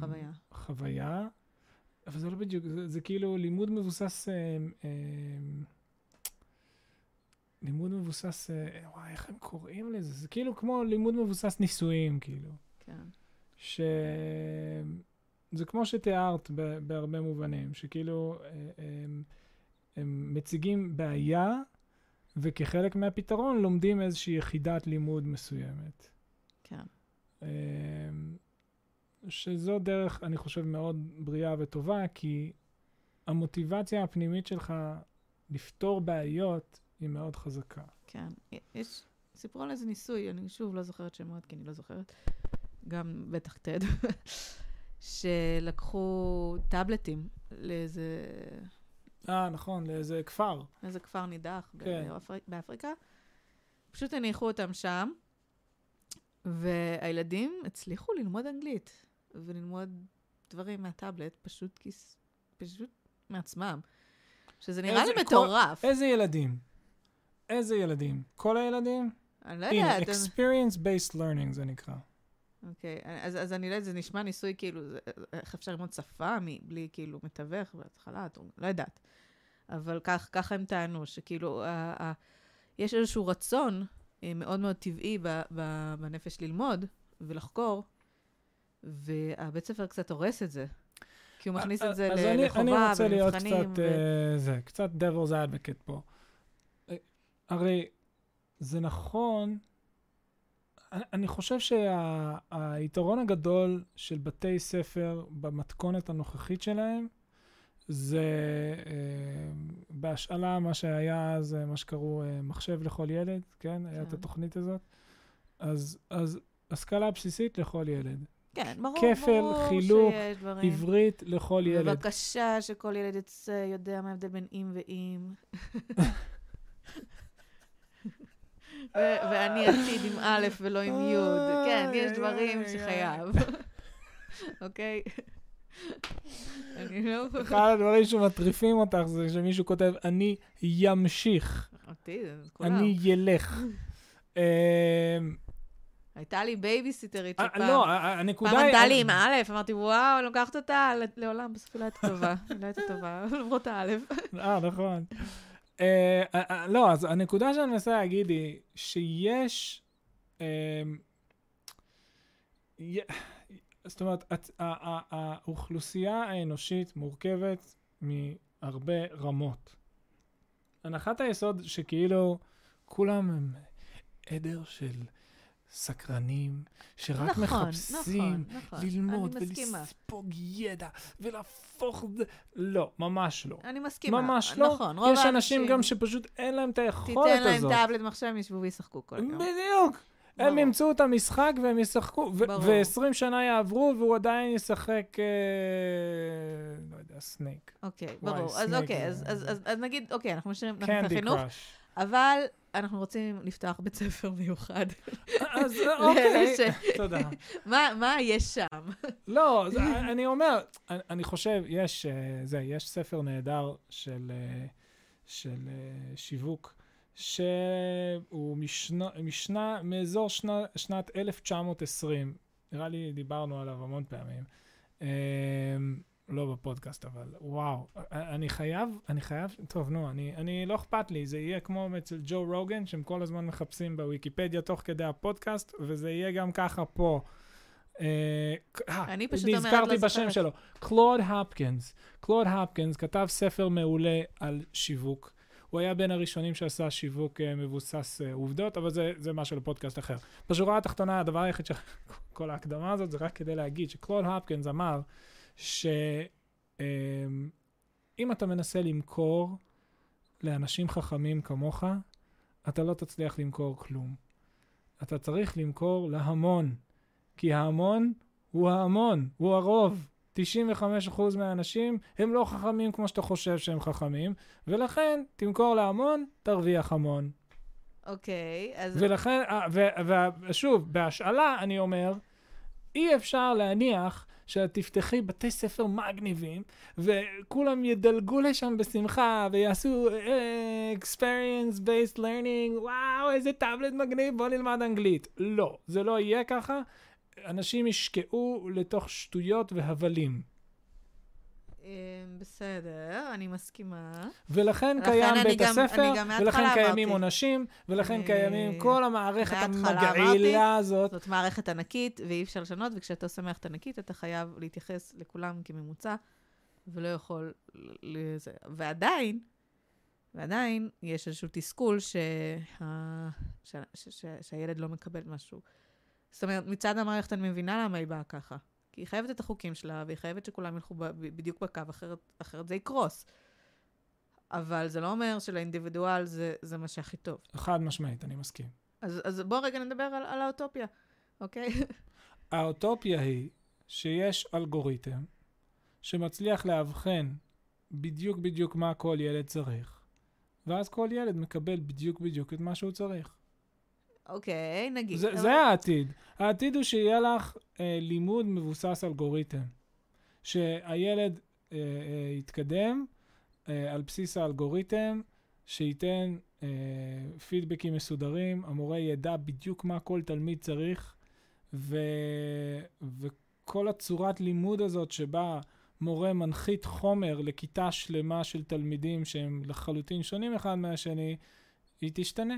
חוויה. חוויה, אבל זה לא בדיוק, זה, זה כאילו לימוד מבוסס, אה, אה, לימוד מבוסס, אה, וואי, איך הם קוראים לזה? זה כאילו כמו לימוד מבוסס ניסויים, כאילו. כן, ש... זה כמו שתיארת בהרבה מובנים, שכאילו אה, הם, הם מציגים בעיה, וכחלק מהפתרון לומדים איזושהי יחידת לימוד מסוימת. כן. אמ, שזו דרך, אני חושב, מאוד בריאה וטובה, כי המוטיבציה הפנימית שלך לפתור בעיות היא מאוד חזקה. כן. יש, סיפרו על איזה ניסוי, אני שוב לא זוכרת שמות, כי אני לא זוכרת, גם בטח TED, שלקחו טאבלטים לאיזה, אה, נכון, לאיזה כפר. לאיזה כפר נידח כן. באפריק, באפריקה. פשוט הניחו אותם שם, והילדים הצליחו ללמוד אנגלית, וללמוד דברים מהטאבלט, פשוט. פשוט מעצמם. שזה נראה איזה- לי כל- מטורף. איזה ילדים? איזה ילדים? כל הילדים? אני לא הנה, יודעת. אני- experience-based learning זה נקרא. אוקיי, אז, אז אני לא יודעת, זה נשמע ניסוי כאילו, זה, איך אפשר ללמוד שפה בלי כאילו מתווך בהתחלה, לא יודעת. אבל כך, ככה הם טענו, שכאילו, ה, ה, יש איזשהו רצון אה, מאוד מאוד טבעי ב, ב, בנפש ללמוד ולחקור, והבית ספר קצת הורס את זה. כי הוא מכניס את זה אז ל- אני- לחובה אני רוצה להיות ולמבחנים. קצת, ו... אה, זה, קצת devil's advocate פה. הרי זה נכון, אני- אני חושב שהיתרון הגדול של בתי ספר במתכונת הנוכחית שלהם, זה אה, בהשאלה מה שהיה אז, אה, מה שקראו אה, מחשב לכל ילד, כן? היה את כן. התוכנית הזאת. אז, אז השכלה בסיסית לכל ילד. כן, ברור, כפל, ברור חילוק, שיש דברים. עברית לכל ילד. בבקשה שכל ילד יצא, יודע מה ההבדל בין אם ואם. ואני עתיד עם א' ולא עם י'. כן, יש דברים שחייב. אוקיי? אני לא... אחד הדברים שמטריפים אותך זה שמישהו כותב, אני ימשיך, אותי, זה כולם. אני ילך. אמ, הייתה לי בייביסיטרית אה, שפעם. לא, הנקודה פעם היא... ענתה לי עם א', אמרתי, וואו, אני לוקחת אותה לעולם, בסוף היא לא הייתה טובה. היא לא הייתה טובה, למרות האלף. אה, נכון. אה, אה, אה, לא, אז הנקודה שאני מנסה להגיד היא שיש... זאת אומרת, האוכלוסייה האנושית מורכבת מהרבה רמות. הנחת היסוד שכאילו כולם הם עדר של סקרנים, שרק נכון, מחפשים נכון, נכון. ללמוד. ולספוג ידע ולהפוך. לא, ממש לא. אני מסכימה. ממש לא. נכון, רוב יש אנשים האנשים- גם שפשוט אין להם את היכולת תיתן להם הזאת. טאבלט מחשב, הם ישבו וישחקו כל יום. בדיוק. הם. ימצאו את המשחק והם ישחקו, ו- ברור. ו-20 שנה יעברו והוא עדיין ישחק, אה, לא יודע, סנייק. אוקיי, ברור. אז אוקיי, אז- אז- אז אז נגיד, אוקיי, אנחנו משאירים אנחנו קראש. אבל אנחנו רוצים לפתוח בית ספר מיוחד. אז אוקיי, תודה. מה יש שם? לא, אני אומר, אני- חושב, יש, אה, זה, יש ספר נהדר של, אה, אה, שיווק, שהוא משנה, משנה, מאזור שנה, שנת 1920, נראה לי דיברנו עליו המון פעמים. לא בפודקאסט, אבל וואו, אני חייב, אני חייב, טוב, נו, אני, אני לא אכפת לי, זה יהיה כמו אצל ג'ו רוגן, שהם כל הזמן מחפשים בוויקיפדיה תוך כדי הפודקאסט, וזה יהיה גם ככה פה. אה, אה, אני פשוט אומרת, נזכרתי לא בשם. שלו, קלוד הפקינס. קלוד הפקינס כתב ספר מעולה על שיווק. הוא היה בין הראשונים שעשה שיווק אה, מבוסס עובדות, אבל זה, זה משהו לפודקאסט אחר. בשורה התחתונה, הדבר היחיד ש... כל ההקדמה הזאת זה רק כדי להגיד שקלוד הפקינס אמר שאם אתה מנסה למכור לאנשים חכמים כמוך, אתה לא תצליח למכור כלום. אתה צריך למכור להמון, כי ההמון הוא ההמון, הוא הרוב. 95% מהאנשים הם לא חכמים כמו שאתה חושב שהם חכמים, ולכן תמכור להמון, תרוויח המון. אוקיי, אז... ולכן, ושוב, בהשאלה אני אומר, אי אפשר להניח שאת תפתחי בתי ספר מגניבים, וכולם ידלגו לשם בשמחה, ויעשו אה, experience based learning, וואו, איזה טאבלט מגניב, בוא נלמד אנגלית. לא, זה לא יהיה ככה. אנשים ישקעו לתוך שטויות והבלים. אה, בסדר, אני מסכימה. ולכן לכן קיים בית גם- הספר, ולכן קיימים. עונשים, ולכן אני- קיימים כל המערכת המגעילה הזאת. זאת מערכת ענקית, ואי אפשר לשנות, וכשאתה עושה מערכת ענקית, אתה חייב להתייחס לכולם כממוצע, ולא יכול לזה. ועדיין, ועדיין, יש איזשהו תסכול שה... ש... ש... ש... שהילד לא מקבל משהו. זאת אומרת, מצד המערכת אני מבינה למה היא באה ככה. כי היא חייבת את החוקים שלה, והיא חייבת שכולם ילכו ב... בדיוק בקו, אחרת, אחרת זה יקרוס. אבל זה לא אומר שלאינדיבידואל זה, זה מה שהכי טוב. חד משמעית, אני מסכים. אז, אז בואו רגע נדבר על, על האוטופיה, אוקיי? האוטופיה היא שיש אלגוריתם שמצליח לאבחן בדיוק בדיוק מה כל ילד צריך, ואז כל ילד מקבל בדיוק בדיוק את מה שהוא צריך. אוקיי, נגיד. זה, אבל- זה העתיד. העתיד הוא שיהיה לך אה, לימוד מבוסס אלגוריתם. שהילד אה, אה, יתקדם אה, על בסיס האלגוריתם, שייתן אה, פידבקים מסודרים, המורה ידע בדיוק מה כל תלמיד צריך, ו, וכל הצורת לימוד הזאת שבה מורה מנחית חומר לכיתה שלמה של תלמידים שהם לחלוטין שונים אחד מהשני, היא תשתנה.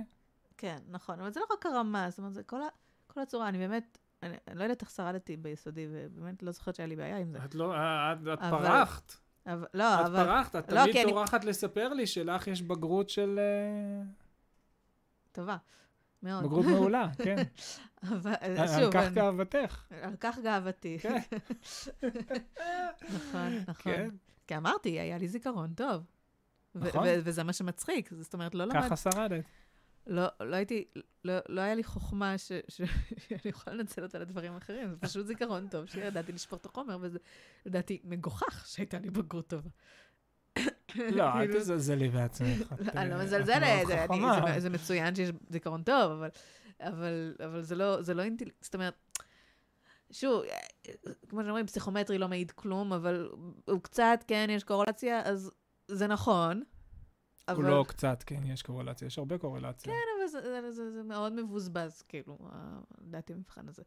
כן, נכון, אבל זה לא רק הרמה, זאת אומרת, זה כל, ה, כל הצורה, אני באמת, אני, אני לא יודעת איך שרדתי ביסודי, ובאמת לא זוכרת שהיה לי בעיה עם זה. את לא, את, את אבל- פרחת. אבל, לא, את אבל... פרחת, את לא, תמיד כי אני- טורחת לספר לי שלך יש בגרות של... אה, טובה, מאוד. בגרות מעולה, כן. אבל, על שוב, כך אני- גאוותך. על כך גאוותי. כן. נכון, נכון. כן, כי אמרתי, היה לי זיכרון טוב. נכון. וזה מה שמצחיק, זאת אומרת, לא למד... ככה שרדת. לא, לא הייתי, לא, לא היה לי חוכמה ש, ש, שאני יכולה לנצל אותה לדברים אחרים, זה פשוט זיכרון טוב, שידעתי לשפור את החומר, וזה לדעתי מגוחך שהייתה לי בגרות טובה. לא, אל כאילו- תזלזלי בעצמך. את, אני לא מזלזלת, זה- מצוין שיש זיכרון טוב, אבל, אבל, אבל זה לא, זה לא אינטל... זאת אומרת, שוב, כמו שאומרים, פסיכומטרי לא מעיד כלום, אבל הוא קצת, כן, יש קורלציה, אז זה נכון. אבל- לא קצת, כן, יש קורלציה, יש הרבה קורלציה. כן, אבל זה, זה, זה, זה מאוד מבוזבז, כאילו, לדעתי המבחן הזה.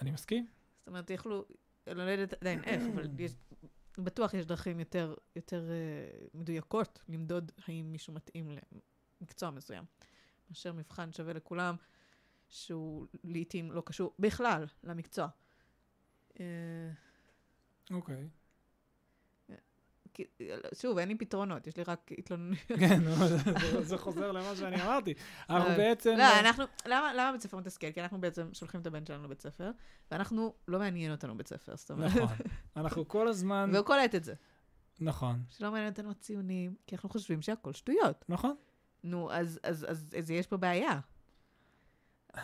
אני מסכים. זאת אומרת, יכלו, אני לא יודעת עדיין איך, אבל יש, בטוח יש דרכים יותר, יותר uh, מדויקות למדוד האם מישהו מתאים למקצוע מסוים, מאשר מבחן שווה לכולם, שהוא לעיתים לא קשור בכלל למקצוע. אה, אוקיי. כי- שוב, אין לי פתרונות, יש לי רק התלוננות. כן, זה- חוזר למה שאני אמרתי. אנחנו אבל- בעצם... לא, אנחנו, למה, בית ספר מתסכל? כי אנחנו בעצם שולחים את הבן שלנו לבית ספר, ואנחנו, לא מעניין אותנו בית ספר, זאת אומרת. נכון. אנחנו כל הזמן... והוא קולט את זה. נכון, שלא מעניין אותנו הציונים, כי אנחנו חושבים שהכל שטויות. נכון. נו, אז, אז, אז, אז יש פה בעיה.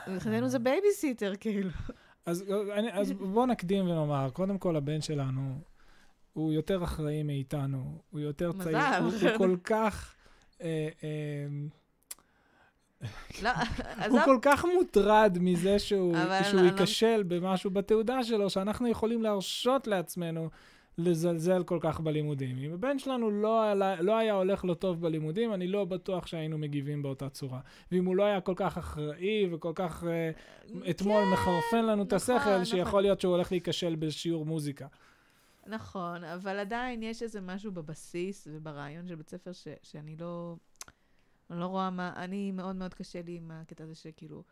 מבחינתנו זה בייביסיטר, כאילו. אז, אז בואו נקדים ונאמר, קודם כל הבן שלנו, הוא יותר אחראי מאיתנו, הוא יותר מזל. צעיר, הוא, הוא כל כך... אה, אה, לא, הוא כל כך מוטרד מזה שהוא, לא- ייכשל במשהו בתעודה שלו, שאנחנו יכולים להרשות לעצמנו לזלזל כל כך בלימודים. אם הבן שלנו לא, לא היה הולך לו טוב בלימודים, אני לא בטוח שהיינו מגיבים באותה צורה. ואם הוא לא היה כל כך אחראי וכל כך אה, אתמול מחרפן לנו את נכון, השכל, נכון. שיכול להיות שהוא הולך להיכשל בשיעור מוזיקה. נכון, אבל עדיין יש איזה משהו בבסיס וברעיון של בית ספר ש, שאני לא... אני לא רואה מה... אני, מאוד מאוד קשה לי עם הקטע הזה שכאילו...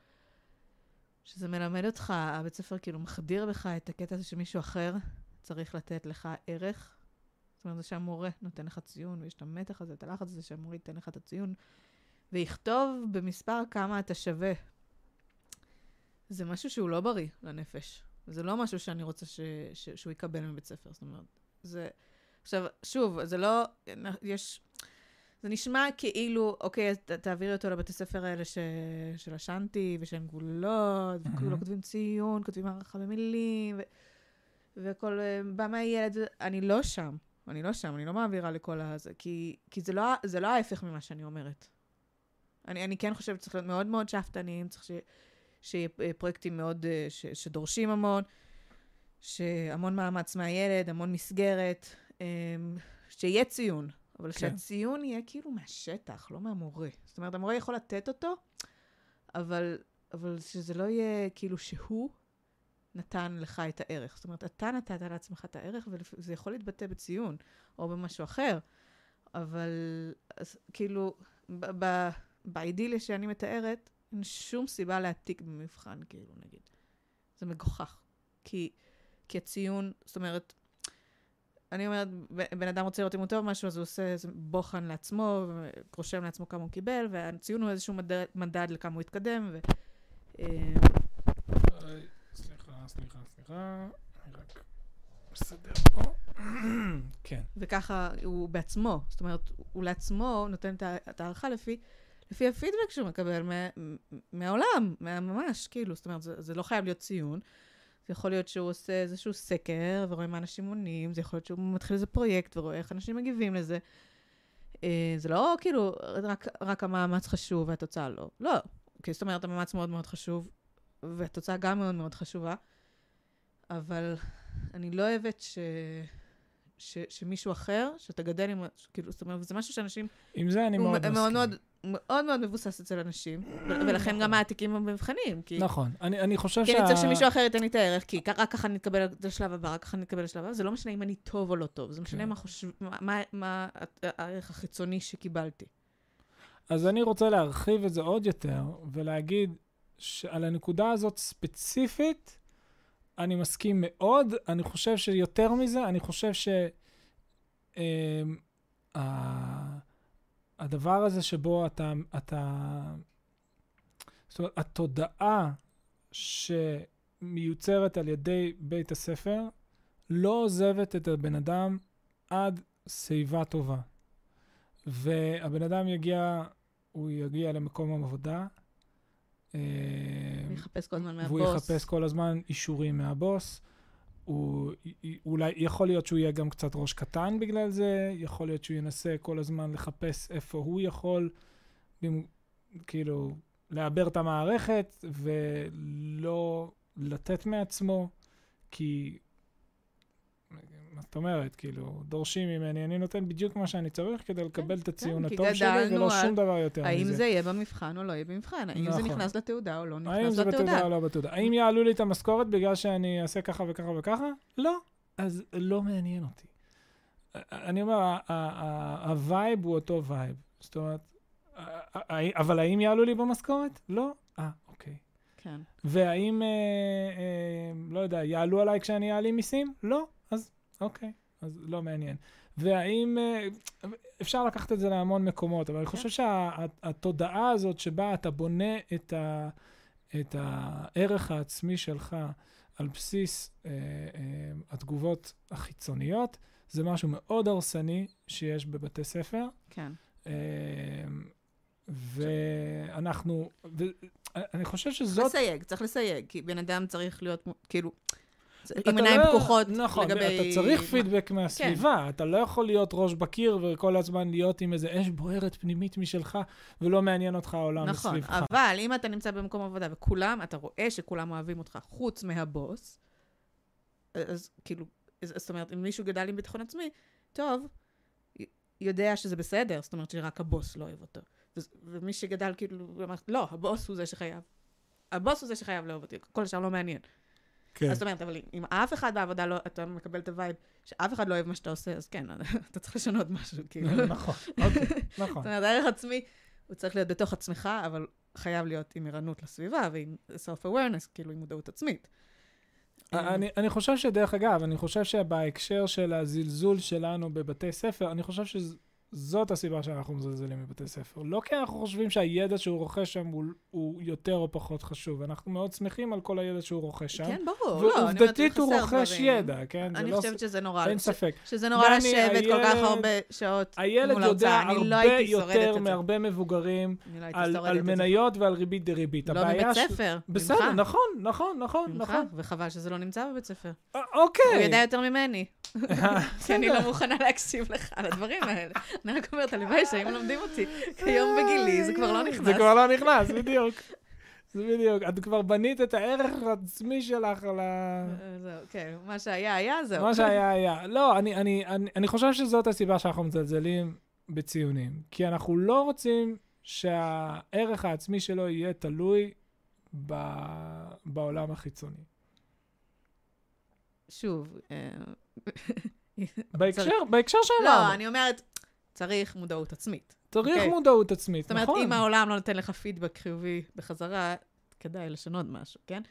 שזה מלמד אותך, הבית ספר כאילו מחדיר בך את הקטע הזה שמישהו אחר צריך לתת לך ערך. זאת אומרת, זה שהמורה נותן לך ציון, ויש את המתח הזה, את הלחץ הזה שהמורה ייתן לך את הציון, ויכתוב במספר כמה אתה שווה. זה משהו שהוא לא בריא לנפש. זה לא משהו שאני רוצה ש, ש, שהוא יקבל מבית ספר. זאת אומרת, זה... עכשיו, שוב, זה לא... יש... זה נשמע כאילו, אוקיי, ת, תעבירי אותו לבתי ספר האלה ש, של השאנטי ושהם גבולות, וכאילו לא. כותבים ציון, כותבים הערכה במילים, ו, וכל... אה, בא מהילד, אני לא שם. אני לא שם, אני לא מעבירה לכל הזה, כי, כי זה, לא, זה לא ההפך ממה שאני אומרת. אני, אני כן חושבת שצריך להיות מאוד מאוד שאפתניים, צריך ש... שיהיה אה, פרויקטים מאוד, אה, ש, שדורשים המון, שהמון מאמץ מהילד, המון מסגרת, אה, שיהיה ציון, אבל כן. שהציון יהיה כאילו מהשטח, לא מהמורה. זאת אומרת, המורה יכול לתת אותו, אבל, אבל שזה לא יהיה כאילו שהוא נתן לך את הערך. זאת אומרת, אתה נתת לעצמך את הערך, וזה יכול להתבטא בציון, או במשהו אחר, אבל אז, כאילו, באידיליה שאני מתארת, אין שום סיבה להעתיק במבחן, כאילו, נגיד. זה מגוחך. כי, כי הציון, זאת אומרת, אני אומרת, בן אדם רוצה לראות אם הוא טוב משהו, אז הוא עושה איזה בוחן לעצמו, רושם לעצמו כמה הוא קיבל, והציון הוא איזשהו מדד, מדד לכמה הוא התקדם, ו... סליחה, סליחה, סליחה. אני רק מסדר פה. כן. וככה הוא בעצמו, זאת אומרת, הוא לעצמו נותן את ההערכה לפי, לפי הפידבק שהוא מקבל מה, מהעולם, ממש, כאילו, זאת אומרת, זה, זה לא חייב להיות ציון. זה יכול להיות שהוא עושה איזשהו סקר ורואה מה אנשים עונים, זה יכול להיות שהוא מתחיל איזה פרויקט ורואה איך אנשים מגיבים לזה. אה, זה לא כאילו רק, רק המאמץ חשוב והתוצאה לא. לא. כי זאת אומרת, המאמץ מאוד מאוד חשוב, והתוצאה גם מאוד מאוד חשובה, אבל אני לא אוהבת ש... ש, שמישהו אחר, שאתה גדל עם, כאילו, זאת אומרת, זה משהו שאנשים, עם זה אני מאוד מאוד מסכים. מאוד, מאוד מאוד מבוסס אצל אנשים, ולכן גם מעתיקים במבחנים, כי... נכון. אני אני חושב כי שה... אני צריך שמישהו אחר ייתן לי את הערך, כי רק ככה אני אתקבל לשלב הבא, רק ככה אני אתקבל לשלב הבא, זה לא משנה אם אני טוב או לא טוב, זה משנה כן. מה חושב, מה- הערך החיצוני שקיבלתי. אז אני רוצה להרחיב את זה עוד יותר, ולהגיד שעל הנקודה הזאת ספציפית, אני מסכים מאוד. אני חושב שיותר מזה, אני חושב ש... אמ, ה- הדבר הזה שבו אתה, אתה... זאת אומרת, התודעה שמיוצרת על ידי בית הספר לא עוזבת את הבן אדם עד שיבה טובה. והבן אדם יגיע, הוא יגיע למקום עבודה, אה, אני אחפש כל הזמן והוא מהבוס. יחפש כל הזמן אישורים מהבוס. הוא אולי, יכול להיות שהוא יהיה גם קצת ראש קטן בגלל זה, יכול להיות שהוא ינסה כל הזמן לחפש איפה הוא יכול, כאילו, לעבר את המערכת ולא לתת מעצמו, כי... מה זאת אומרת? כאילו, דורשים ממני, אני נותן בדיוק מה שאני צריך כדי לקבל את הציון כן, כי הטוב שלי, ולא שום דבר יותר מזה. האם זה יהיה במבחן או לא יהיה במבחן? האם זה נכון. נכנס לתעודה או לא האם נכנס זה בתעודה לתעודה? או לא בתעודה? האם יעלו לי את המשכורת בגלל שאני אעשה ככה וככה וככה? לא. אז לא מעניין אותי. אני אומר, ה vibe הוא אותו vibe. זאת אומרת, אבל האם יעלו לי במשכורת? לא. אה, אוקיי. כן. והאם, אה, אה, לא יודע, יעלו עליי כשאני אעלים מיסים? לא. אז אוקיי. אז לא מעניין. והאם, אה, אפשר לקחת את זה להמון מקומות, אבל אני חושב שהתודעה הזאת שבה אתה בונה את, ה, את הערך העצמי שלך על בסיס אה, אה, התגובות החיצוניות, זה משהו מאוד הרסני שיש בבתי ספר. כן. אה, ואנחנו, ואני חושב צריך שזאת... לסייג, צריך לסייג, כי בן אדם צריך להיות, כאילו, עם עיניים לא- פקוחות נכון, לגבי... אתה צריך פידבק מהסביבה, אתה לא יכול להיות ראש בקיר וכל הזמן להיות עם איזה אש בוערת פנימית משלך, ולא מעניין אותך העולם נכון, מסביבך. אבל אם אתה נמצא במקום עבודה וכולם, אתה רואה שכולם אוהבים אותך, חוץ מהבוס, אז כאילו, אז- זאת אומרת, אם מישהו גדל עם ביטחון עצמי, טוב, יודע שזה בסדר, זאת אומרת שרק הבוס לא אוהב אותו. ומי שגדל כאילו, לא, הבוס הוא זה שחייב. הבוס הוא זה שחייב לאהוב אותי, כל השאר לא מעניין. כן. אז זאת אומרת, אבל אם אף אחד בעבודה לא, אתה מקבל את ה vibe שאף אחד לא אוהב מה שאתה עושה, אז כן, אתה צריך לשנות משהו, כאילו. נכון, אוקיי, נכון. זאת אומרת, הערך עצמי, הוא צריך להיות בתוך עצמך, אבל חייב להיות עם ערנות לסביבה ועם self-awareness, כאילו עם מודעות עצמית. אני, אני חושב שדרך אגב, אני חושב שבהקשר של הזלזול שלנו בבתי ספר, אני חושב שזאת הסיבה שאנחנו מזלזלים בבתי ספר. לא כי אנחנו חושבים שהידע שהוא רוכש שם הוא, הוא יותר או פחות חשוב. אנחנו מאוד שמחים על כל הידע שהוא רוכש שם. כן, ברור, לא, ועובדתית הוא חסר רוכש דברים. ידע, כן? אני לא חושבת שזה נורא, אין ש- ספק. שזה נורא לשבת כל כך הילד- הרבה שעות הילד מול יודע ההרצאה, אני לא הרבה שורדת יותר. מהרבה מבוגרים לא על, על זה. מניות ועל ריבית דריבית. לא של- ספר, בסדר, ממך. נכון, נכון, נכון, ממך, נכון. וחבל שזה לא נמצא בבית ספר. אה, אוקיי. הוא יודע יותר ממני, כי אני בסדר. לא מוכנה להקשיב לך על הדברים האלה. אני רק אומרת, הלוואי שהיו מלמדים אותי. כיום בגילי, זה כבר לא נכנס. זה כבר לא נכנס, בדיוק. זה בדיוק. את כבר בנית את הערך העצמי שלך על ה... אה, זהו, כן, מה שהיה, היה, זהו. מה שהיה היה. לא, אני, אני, אני, אני חושב שזאת הסיבה שאנחנו מזלזלים בציונים. כי אנחנו לא רוצים שהערך העצמי שלו יהיה תלוי ב... בעולם החיצוני. שוב, אה, בהקשר, בהקשר לא, שאמרנו, אני אומרת, צריך מודעות עצמית. צריך אוקיי. מודעות עצמית, זאת אומרת, נכון? אם העולם לא נותן לך פידבק חיובי בחזרה, כדאי לשנות משהו, כן?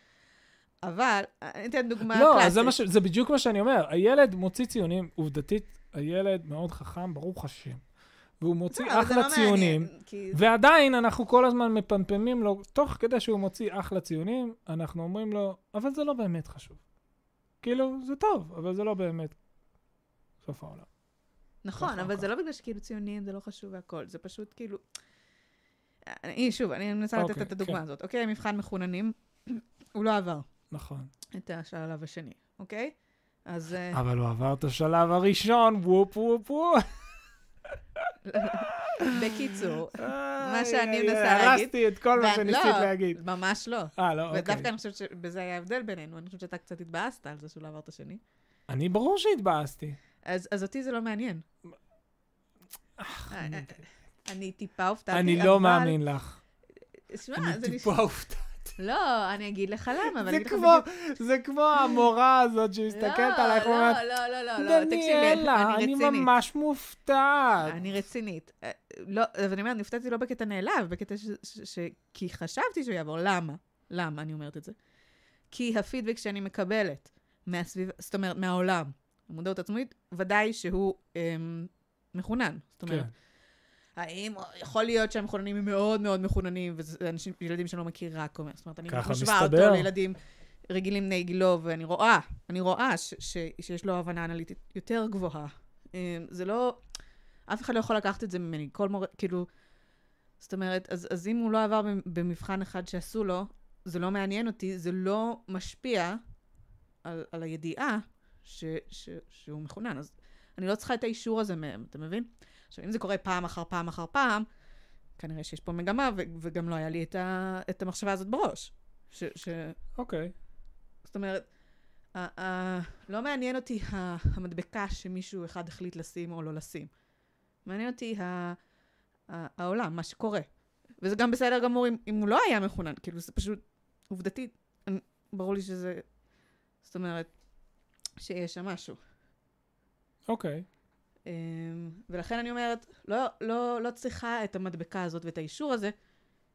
אבל, אני אתן דוגמה לא, קלאסית. זה, מה ש... זה בדיוק מה שאני אומר. הילד מוציא ציונים, עובדתית, הילד מאוד חכם, ברוך השם. והוא מוציא לא, זה אחלה לא מעניין, ציונים, כי- ועדיין אנחנו כל הזמן מפמפמים לו, תוך כדי שהוא מוציא אחלה ציונים, אנחנו אומרים לו, אבל זה לא באמת חשוב. כאילו, זה טוב, אבל זה לא באמת סוף העולם. נכון, ככה, אבל. זה לא בגלל שכאילו ציונים זה לא חשוב והכל, זה פשוט כאילו... אני, שוב, אני מנסה לתת אוקיי, את הדוגמה כן. הזאת, אוקיי? מבחן מחוננים, הוא לא עבר נכון. את השלב השני, אוקיי? אז... אה, אבל הוא עבר את השלב הראשון, וופ וופ וופ. בקיצור, מה שאני מנסה להגיד- הרסתי את כל מה שניסית לא, להגיד. ממש לא. אה, לא, אוקיי. ודווקא אני חושבת שבזה היה הבדל בינינו, אני חושבת שאתה קצת התבאסת על זה שהוא לא עבר את השני. אני ברור שהתבאסתי. אז אז אותי זה לא מעניין. אה, אה, אני טיפה הופתעתי, אני אבל- לא מאמין לך. שמע, אני טיפה נשמע... הופתע. לא, אני אגיד לך למה, אבל אני אגיד לך בדיוק... זה כמו המורה הזאת שמסתכלת עלייך ואומרת, לא, לא, לא, לא, לא, תקשיבי, אני אני רצינית. ממש מופתעת. אני רצינית. אה, לא, אז אני אומרת, נפתעתי לא בקטע נעלב, בקטע. ש... כי חשבתי שהוא יעבור. למה? למה אני אומרת את זה? כי הפידבק שאני מקבלת מהסביבה, זאת אומרת, מהעולם, המודעות עצמית, ודאי שהוא אמ, מחונן. זאת אומרת, כן. האם יכול להיות שהמחוננים הם מאוד מאוד מחוננים, וזה אנשים, ילדים שאני לא מכירה, כל זאת אומרת, אני משווה אותו. לילדים רגילים בני גילו, ואני רואה, אני רואה ש, ש, שיש לו הבנה אנליטית יותר גבוהה. אמ, זה לא, אף אחד לא יכול לקחת את זה ממני, כל מורה, כאילו, זאת אומרת, אז, אז אם הוא לא עבר במ- במבחן אחד שעשו לו, זה לא מעניין אותי, זה לא משפיע על, על הידיעה ש, ש, שהוא מחונן. אז אני לא צריכה את האישור הזה מהם, אתה מבין? עכשיו, אם זה קורה פעם אחר פעם אחר פעם, כנראה שיש פה מגמה, ו- וגם לא היה לי את, ה- את המחשבה הזאת בראש. ש- ש- אוקיי. זאת אומרת, ה- ה- לא מעניין אותי ה- המדבקה שמישהו אחד החליט לשים או לא לשים. מעניין אותי ה- ה- העולם, מה שקורה. וזה גם בסדר גמור אם, אם הוא לא היה מחונן, כאילו זה פשוט עובדתית, ברור לי שזה, זאת אומרת, שיש שם משהו. אוקיי. אמ, ולכן אני אומרת, לא, לא, לא צריכה את המדבקה הזאת ואת האישור הזה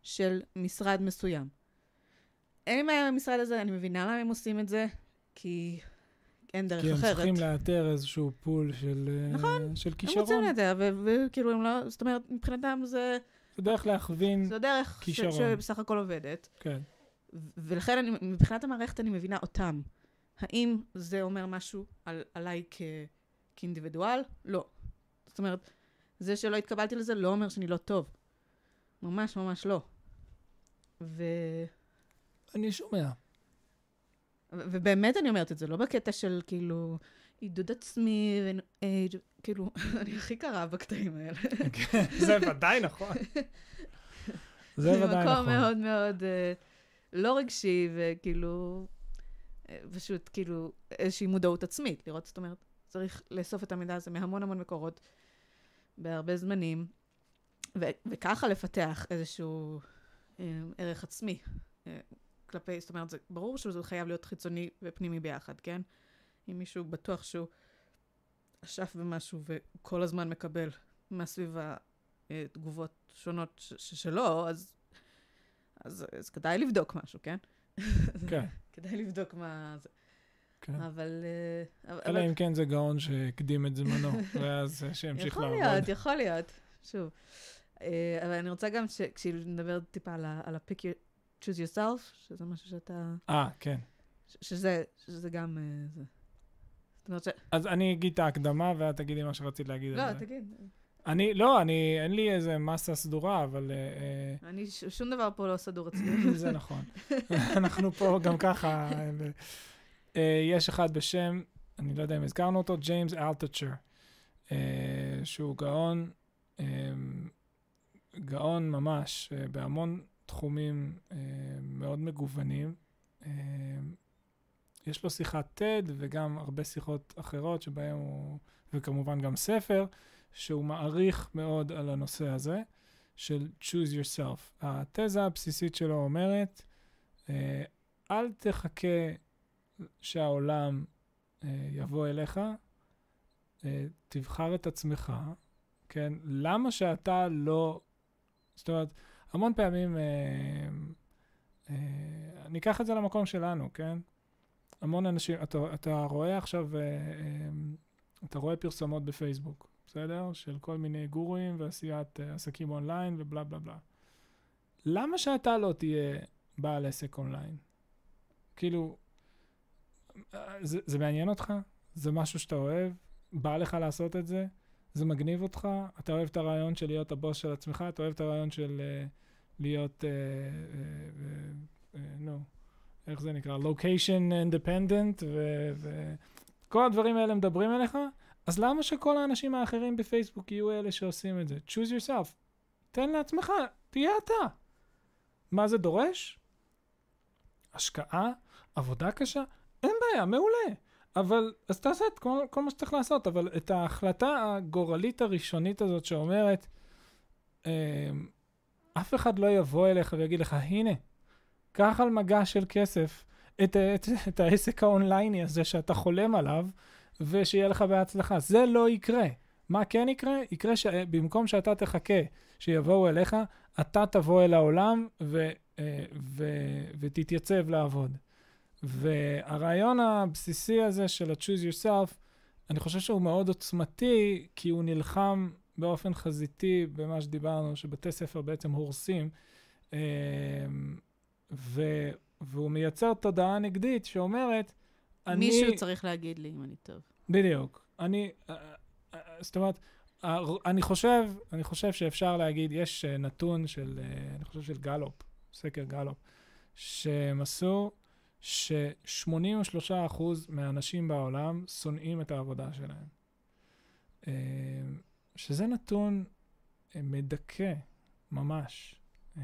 של משרד מסוים. אין לי בעיה עם המשרד הזה, אני מבינה למה הם עושים את זה, כי אין דרך כי הם אחרת. צריכים לאתר איזשהו פול של אה, נכון. של הם כישרון. רוצים לאתר, וכאילו הם לא, זאת אומרת, מבחינתם זה, זה דרך להכווין, זו דרך ש- כישרון. שבסך הכל עובדת. כן. ולכן אני, מבחינת המערכת אני מבינה אותם. האם זה אומר משהו על, עליי כ, כאינדיבידואל? לא. זאת אומרת, זה שלא התקבלתי לזה לא אומר שאני לא טוב. ממש ממש לא. ו... אני שומע. ו- ובאמת אני אומרת את זה, לא בקטע של כאילו עידוד עצמי, ו- כאילו, אני הכי קרה בקטעים האלה. כן, זה ודאי נכון. זה ודאי מקום נכון. מאוד מאוד אה, לא רגשי, וכאילו, פשוט כאילו איזושהי מודעות עצמית, לראות, זאת אומרת, צריך לאסוף את המידע הזה מהמון המון מקורות, בהרבה זמנים, ו- וככה לפתח איזשהו אה, ערך עצמי. אה, כלפי, זאת אומרת, זה ברור שזה חייב להיות חיצוני ופנימי ביחד, כן? אם מישהו בטוח שהוא אשף במשהו וכל הזמן מקבל מהסביבה אה, תגובות שונות ש- ש- שלו, אז, אז, אז כדאי לבדוק משהו, כן? כן, כדאי לבדוק מה זה. כן. אבל... אה, אבל- אלא אם כן זה גאון שהקדים את זמנו, ואז שימשיך יכול לעבוד. להיות, יכול להיות. שוב. אה, אבל אני רוצה גם ש- כשנדבר טיפה על ה-pick your- choose yourself, שזה משהו שאתה... אה, כן. שזה, שזה גם... אה, זה. זאת אומרת ש... אז אני אגיד את ההקדמה, ואת תגידי מה שרצית להגיד לא. תגיד. אני, לא, אני, אין לי איזה מסה סדורה, אבל... אה, אני, ש- שום דבר פה לא סדור אצלי. אה, זה נכון. אנחנו פה גם ככה... אה, אה, יש אחד בשם, אני לא יודע אם הזכרנו אותו, ג'יימס אלטצ'ר, אה, שהוא גאון, אה, גאון ממש, אה, בהמון תחומים אה, מאוד מגוונים. אה, יש לו שיחת TED וגם הרבה שיחות אחרות שבהם הוא, וכמובן גם ספר, שהוא מעריך מאוד על הנושא הזה של choose yourself. התזה הבסיסית שלו אומרת, אה, אל תחכה שהעולם אה, יבוא אליך, אה, תבחר את עצמך, כן? למה שאתה לא... זאת אומרת, המון פעמים, אני אקח את זה למקום שלנו, כן? המון אנשים, אתה, אתה רואה עכשיו, אתה רואה פרסומות בפייסבוק, בסדר? של כל מיני גורואים ועשיית אה, עסקים אונליין ובלה בלה בלה. למה שאתה לא תהיה בעל עסק אונליין? כאילו, אה, זה, זה מעניין אותך? זה משהו שאתה אוהב? בא לך לעשות את זה? זה מגניב אותך? אתה אוהב את הרעיון של להיות הבוס של עצמך? אתה אוהב את הרעיון של uh, להיות, uh, uh, uh, uh, נו, איך זה נקרא? לוקיישן אינדפנדנט, וכל הדברים האלה מדברים אליך? אז למה שכל האנשים האחרים בפייסבוק יהיו אלה שעושים את זה? choose yourself. תן לעצמך, תהיה אתה. מה זה דורש? השקעה, עבודה קשה, אין בעיה, מעולה. אבל, אז תעשה את כל, כל מה שצריך לעשות, אבל את ההחלטה הגורלית הראשונית הזאת שאומרת, אה, אף אחד לא יבוא אליך ויגיד לך, הנה, קח על מגע של כסף את, את, את העסק האונלייני הזה שאתה חולם עליו, ושיהיה לך בהצלחה. זה לא יקרה. מה כן יקרה? יקרה שבמקום שאתה תחכה שיבואו אליך, אתה תבוא אל העולם ו, אה, ו, ותתייצב לעבוד. והרעיון הבסיסי הזה של ה-choose yourself, אני חושב שהוא מאוד עוצמתי, כי הוא נלחם באופן חזיתי במה שדיברנו, שבתי ספר בעצם הורסים, אה, ו, והוא מייצר תודעה נגדית שאומרת, אני... מישהו צריך להגיד לי אם אני טוב. בדיוק. אני, אה, אה, זאת אומרת, אה, אני חושב, אני חושב שאפשר להגיד, יש אה, נתון של, אה, אני חושב של גלופ, סקר גלופ, שהם עשו ש-83% מהאנשים בעולם שונאים את העבודה שלהם. אה, שזה נתון אה, מדכא, ממש. אה,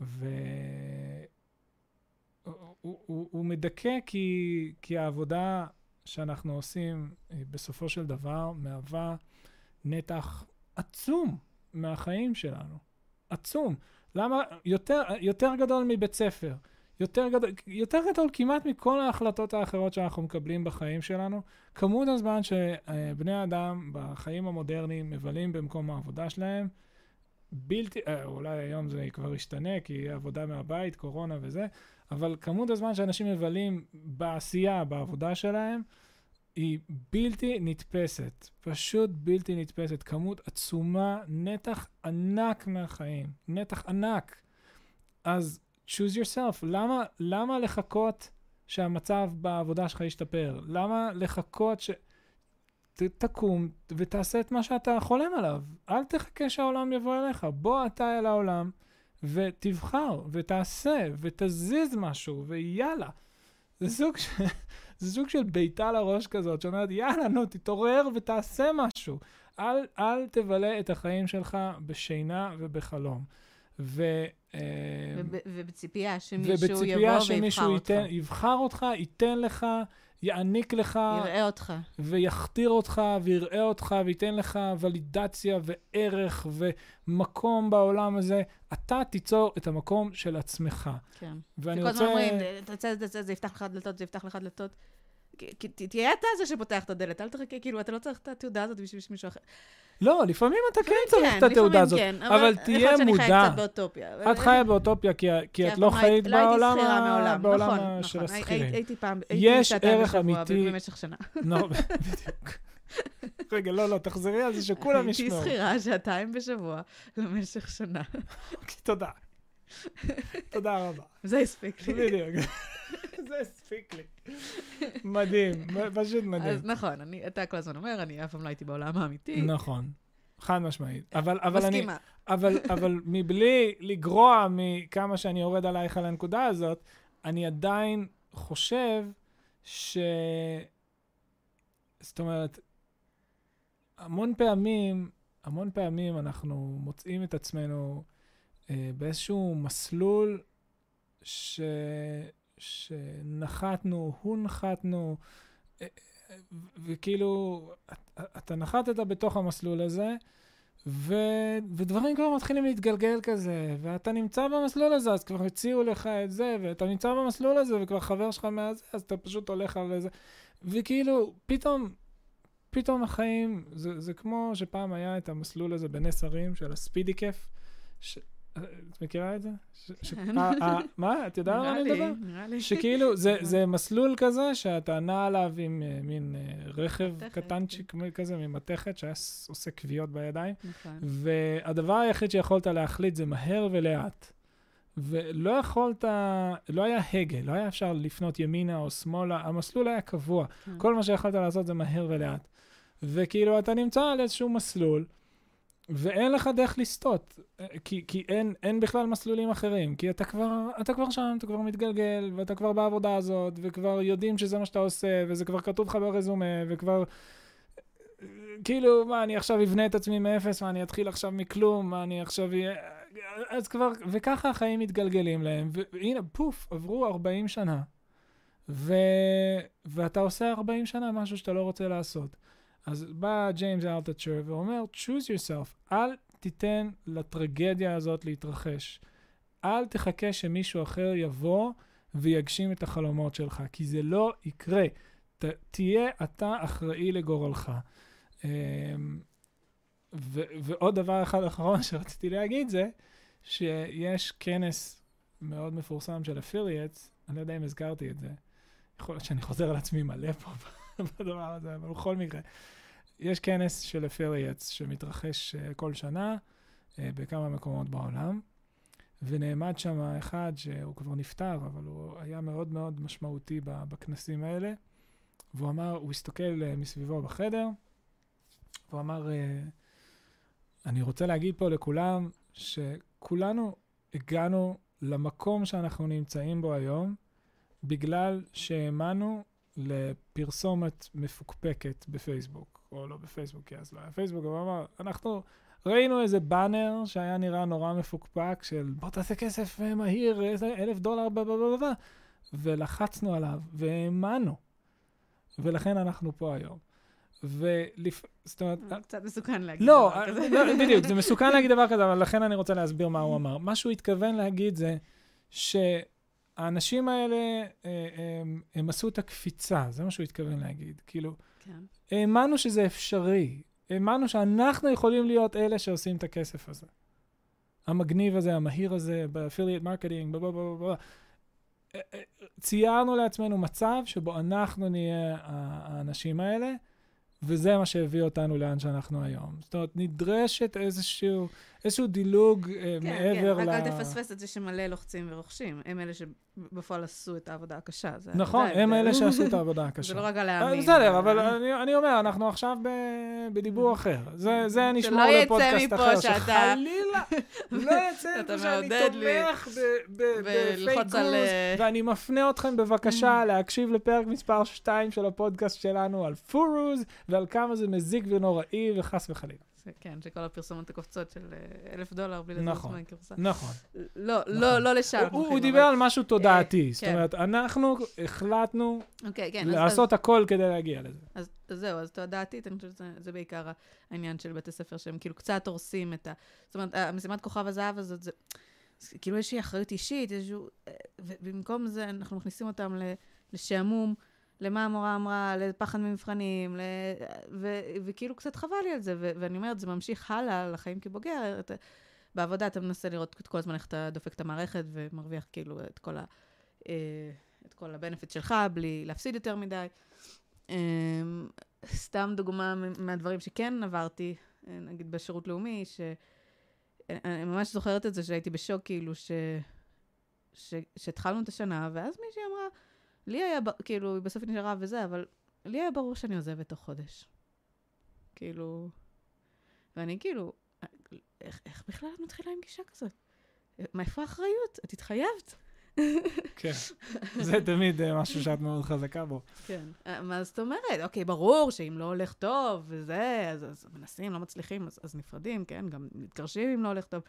ו... הוא, הוא, הוא מדכא כי, כי העבודה שאנחנו עושים אה, בסופו של דבר מהווה נתח עצום מהחיים שלנו. עצום. למה? יותר, יותר גדול מבית ספר. יותר גדול, יותר גדול כמעט מכל ההחלטות האחרות שאנחנו מקבלים בחיים שלנו. כמות הזמן שבני האדם בחיים המודרניים מבלים במקום העבודה שלהם, בלתי, אה, אולי היום זה כבר ישתנה, כי עבודה מהבית, קורונה וזה, אבל כמות הזמן שאנשים מבלים בעשייה, בעבודה שלהם, היא בלתי נתפסת. פשוט בלתי נתפסת. כמות עצומה, נתח ענק מהחיים. נתח ענק. אז choose yourself. למה, למה לחכות שהמצב בעבודה שלך ישתפר? למה לחכות ש... ת, תקום ותעשה את מה שאתה חולם עליו. אל תחכה שהעולם יבוא אליך. בוא אתה אל העולם ותבחר ותעשה ותזיז משהו ויאללה. זה סוג של, זה סוג של בעיטה לראש כזאת, שאומרת, יאללה, נו, תתעורר ותעשה משהו. אל, אל תבלה את החיים שלך בשינה ובחלום. ו... אה, וב- ובציפייה שמישהו יבוא ובציפייה ויבחר שמישהו אותך. ייתן, יבחר אותך, ייתן לך, יעניק לך, יראה אותך. ויכתיר אותך, ויראה אותך, וייתן לך ולידציה וערך ומקום בעולם הזה. אתה תיצור את המקום של עצמך. כן. ואני שכל הזמן רוצה... אומרים, תצא, תצא, זה יפתח לך דלתות, זה יפתח לך דלתות. תהיה אתה זה שפותח את הדלת, אל תחכה, כאילו, אתה לא צריך את התעודה הזאת בשביל שמישהו אחר. לא, לפעמים אתה כן צריך את התעודה הזאת. כן, אבל יכול תהיה להיות שאני מודע. חיה קצת באוטופיה. את חיה באוטופיה כי, כי את לא פעם חיית לא הייתי בעולם. בעולם נכון, נכון. של השכירים. הייתי פעם, הייתי שעתיים בשבוע. במשך שנה. לא. רגע, לא, לא, תחזרי על זה שכולם הייתי ישמעו. שכירה שעתיים בשבוע במשך שנה. תודה. תודה רבה. זה הספיק לי. בדיוק. זה הספיק לי. מדהים, פשוט מדהים. אז נכון, אני- אתה כל הזמן אומר, אני אף פעם לא הייתי בעולם האמיתי. נכון, חד משמעית. אבל, אבל אני, מסכימה. אבל, אבל מבלי לגרוע מכמה שאני יורד עלייך על הנקודה הזאת, אני עדיין חושב ש... זאת אומרת, המון פעמים, המון פעמים אנחנו מוצאים את עצמנו אה, באיזשהו מסלול ש... שנחתנו, הונחתנו, אה, אה, וכאילו, אתה- נחתת בתוך המסלול הזה, ו... ודברים כבר מתחילים להתגלגל כזה, ואתה נמצא במסלול הזה, אז כבר הציעו לך את זה, ואתה נמצא במסלול הזה, וכבר חבר שלך מהזה, אז אתה פשוט הולך על זה. וכאילו, פתאום, פתאום החיים, זה, זה כמו שפעם היה את המסלול הזה בנס הרים של הספידי כיף. ש... את מכירה את זה? כן. ה- ה- מה? את יודעת על מה אני מדבר? נראה לי. שכאילו, זה, מסלול כזה שאתה נע עליו עם מין רכב מתכת, קטנצ'יק כזה ממתכת, שהיה עושה כוויות בידיים, נכון. והדבר היחיד שיכולת להחליט זה מהר ולאט. ולא יכולת, לא היה הגה, לא היה אפשר לפנות ימינה או שמאלה, המסלול היה קבוע. כן. כל מה שיכולת לעשות זה מהר ולאט. וכאילו, אתה נמצא על איזשהו מסלול, ואין לך דרך לסטות, כי, כי אין, אין בכלל מסלולים אחרים, כי אתה כבר, אתה כבר שם, אתה כבר מתגלגל, ואתה כבר בעבודה הזאת, וכבר יודעים שזה מה שאתה עושה, וזה כבר כתוב לך ברזומה, וכבר... כאילו, מה, אני עכשיו אבנה את עצמי מאפס, מה, אני אתחיל עכשיו מכלום, מה, אני עכשיו אהיה... אז כבר, וככה החיים מתגלגלים להם, והנה, פוף, עברו 40 שנה, ו... ואתה עושה 40 שנה משהו שאתה לא רוצה לעשות. אז בא ג'יימס אלטצ'ר ואומר, choose yourself, אל תיתן לטרגדיה הזאת להתרחש. אל תחכה שמישהו אחר יבוא ויגשים את החלומות שלך, כי זה לא יקרה. ת, תהיה אתה אחראי לגורלך. אמ, ו, ועוד דבר אחד אחרון שרציתי להגיד זה, שיש כנס מאוד מפורסם של affiliates, אני לא יודע אם הזכרתי את זה, יכול להיות שאני חוזר על עצמי מלא פה בדבר הזה, אבל בכל מקרה. יש כנס של affiliates שמתרחש uh, כל שנה uh, בכמה מקומות בעולם, ונעמד שם אחד שהוא כבר נפטר, אבל הוא היה מאוד מאוד משמעותי בכנסים האלה, והוא אמר, הוא הסתכל uh, מסביבו בחדר, והוא אמר, אני רוצה להגיד פה לכולם, שכולנו הגענו למקום שאנחנו נמצאים בו היום, בגלל שהאמנו לפרסומת מפוקפקת בפייסבוק, או לא בפייסבוק, כי אז לא היה פייסבוק, אבל אמר, אנחנו ראינו איזה באנר שהיה נראה נורא מפוקפק של בוא תעשה כסף אה, מהיר, איזה אלף דולר, ב- ב- ב- ב- ב- ולחצנו עליו, והאמנו. ולכן אנחנו פה היום. ולפ... זאת אומרת, קצת מסוכן להגיד לא, דבר כזה. לא, בדיוק, זה מסוכן להגיד דבר כזה, אבל לכן אני רוצה להסביר מה הוא אמר. מה שהוא התכוון להגיד זה שהאנשים האלה, אה, הם, הם עשו את הקפיצה, זה מה שהוא התכוון להגיד. כאילו, כן. האמנו שזה אפשרי, האמנו שאנחנו יכולים להיות אלה שעושים את הכסף הזה. המגניב הזה, המהיר הזה, ב affiliate marketing, בלה בלה בלה. אה, אה, ציירנו לעצמנו מצב שבו אנחנו נהיה האנשים האלה, וזה מה שהביא אותנו לאן שאנחנו היום. זאת אומרת, נדרשת איזשהו, איזשהו דילוג אה, כן, מעבר כן, ל... רק אל תפספס את זה שמלא לוחצים ורוכשים. הם אלה שבפועל עשו את העבודה הקשה. נכון, הם. אלה שעשו את העבודה הקשה. זה לא רגע אה, להאמין. בסדר, אבל אני, אני אומר, אנחנו עכשיו ב, בדיבור אחר. זה, זה אני שלא אשמור יצא לפודקאסט מפה אחר, שאתה- שחלילה לא יצא מפה שאני. תומך בפייק על... גורס, אה, ואני מפנה אתכם בבקשה להקשיב לפרק מספר 2 של הפודקאסט שלנו על פורוז, ועל כמה זה מזיק ונוראי וחס וחלילה. כן, שכל הפרסומות הקופצות של אה, אלף דולר בלי לזוז נכון. מהכורסה. נכון. לא, נכון. לא, לא לשם. הוא- הוא דיבר על משהו תודעתי, זאת כן. אומרת, אנחנו החלטנו אוקיי, כן. לעשות הכל כדי להגיע לזה. אז, אז זהו, אז תודעתית, אני חושבת שזה זה בעיקר העניין של בתי ספר, שהם כאילו קצת הורסים את ה... זאת אומרת, המשימת כוכב הזהב הזאת, זה, כאילו איזושהי אחריות אישית, איזשהו... אה, ובמקום זה אנחנו מכניסים אותם לשעמום, למה המורה אמרה, לפחד ממבחנים, ל, ו, וכאילו קצת חבל לי על זה, ו, ואני אומרת, זה ממשיך הלאה לחיים כבוגר. אתה, בעבודה אתה מנסה לראות את כל הזמן איך אתה דופק את המערכת ומרוויח כאילו את כל ה... אה, את כל הבנפיט שלך, בלי להפסיד יותר מדי. אמ, סתם דוגמה מהדברים שכן עברתי, אה, נגיד בשירות לאומי, שאני ממש זוכרת את זה שהייתי בשוק, כאילו, ש... ש... שהתחלנו את השנה, ואז מישהי אמרה, לי היה, כאילו, היא בסוף נשארה וזה, אבל לי היה ברור שאני עוזבת תוך חודש. כאילו, ואני כאילו, איך, איך בכלל את מתחילה עם גישה כזאת? מאיפה האחריות? את התחייבת. כן. זה תמיד אה, משהו שאת מאוד חזקה בו. כן. אה, מה זאת אומרת? אוקיי, ברור שאם לא הולך טוב וזה, אז, אז מנסים, לא מצליחים, אז, אז נפרדים, כן? גם מתגרשים אם לא הולך טוב.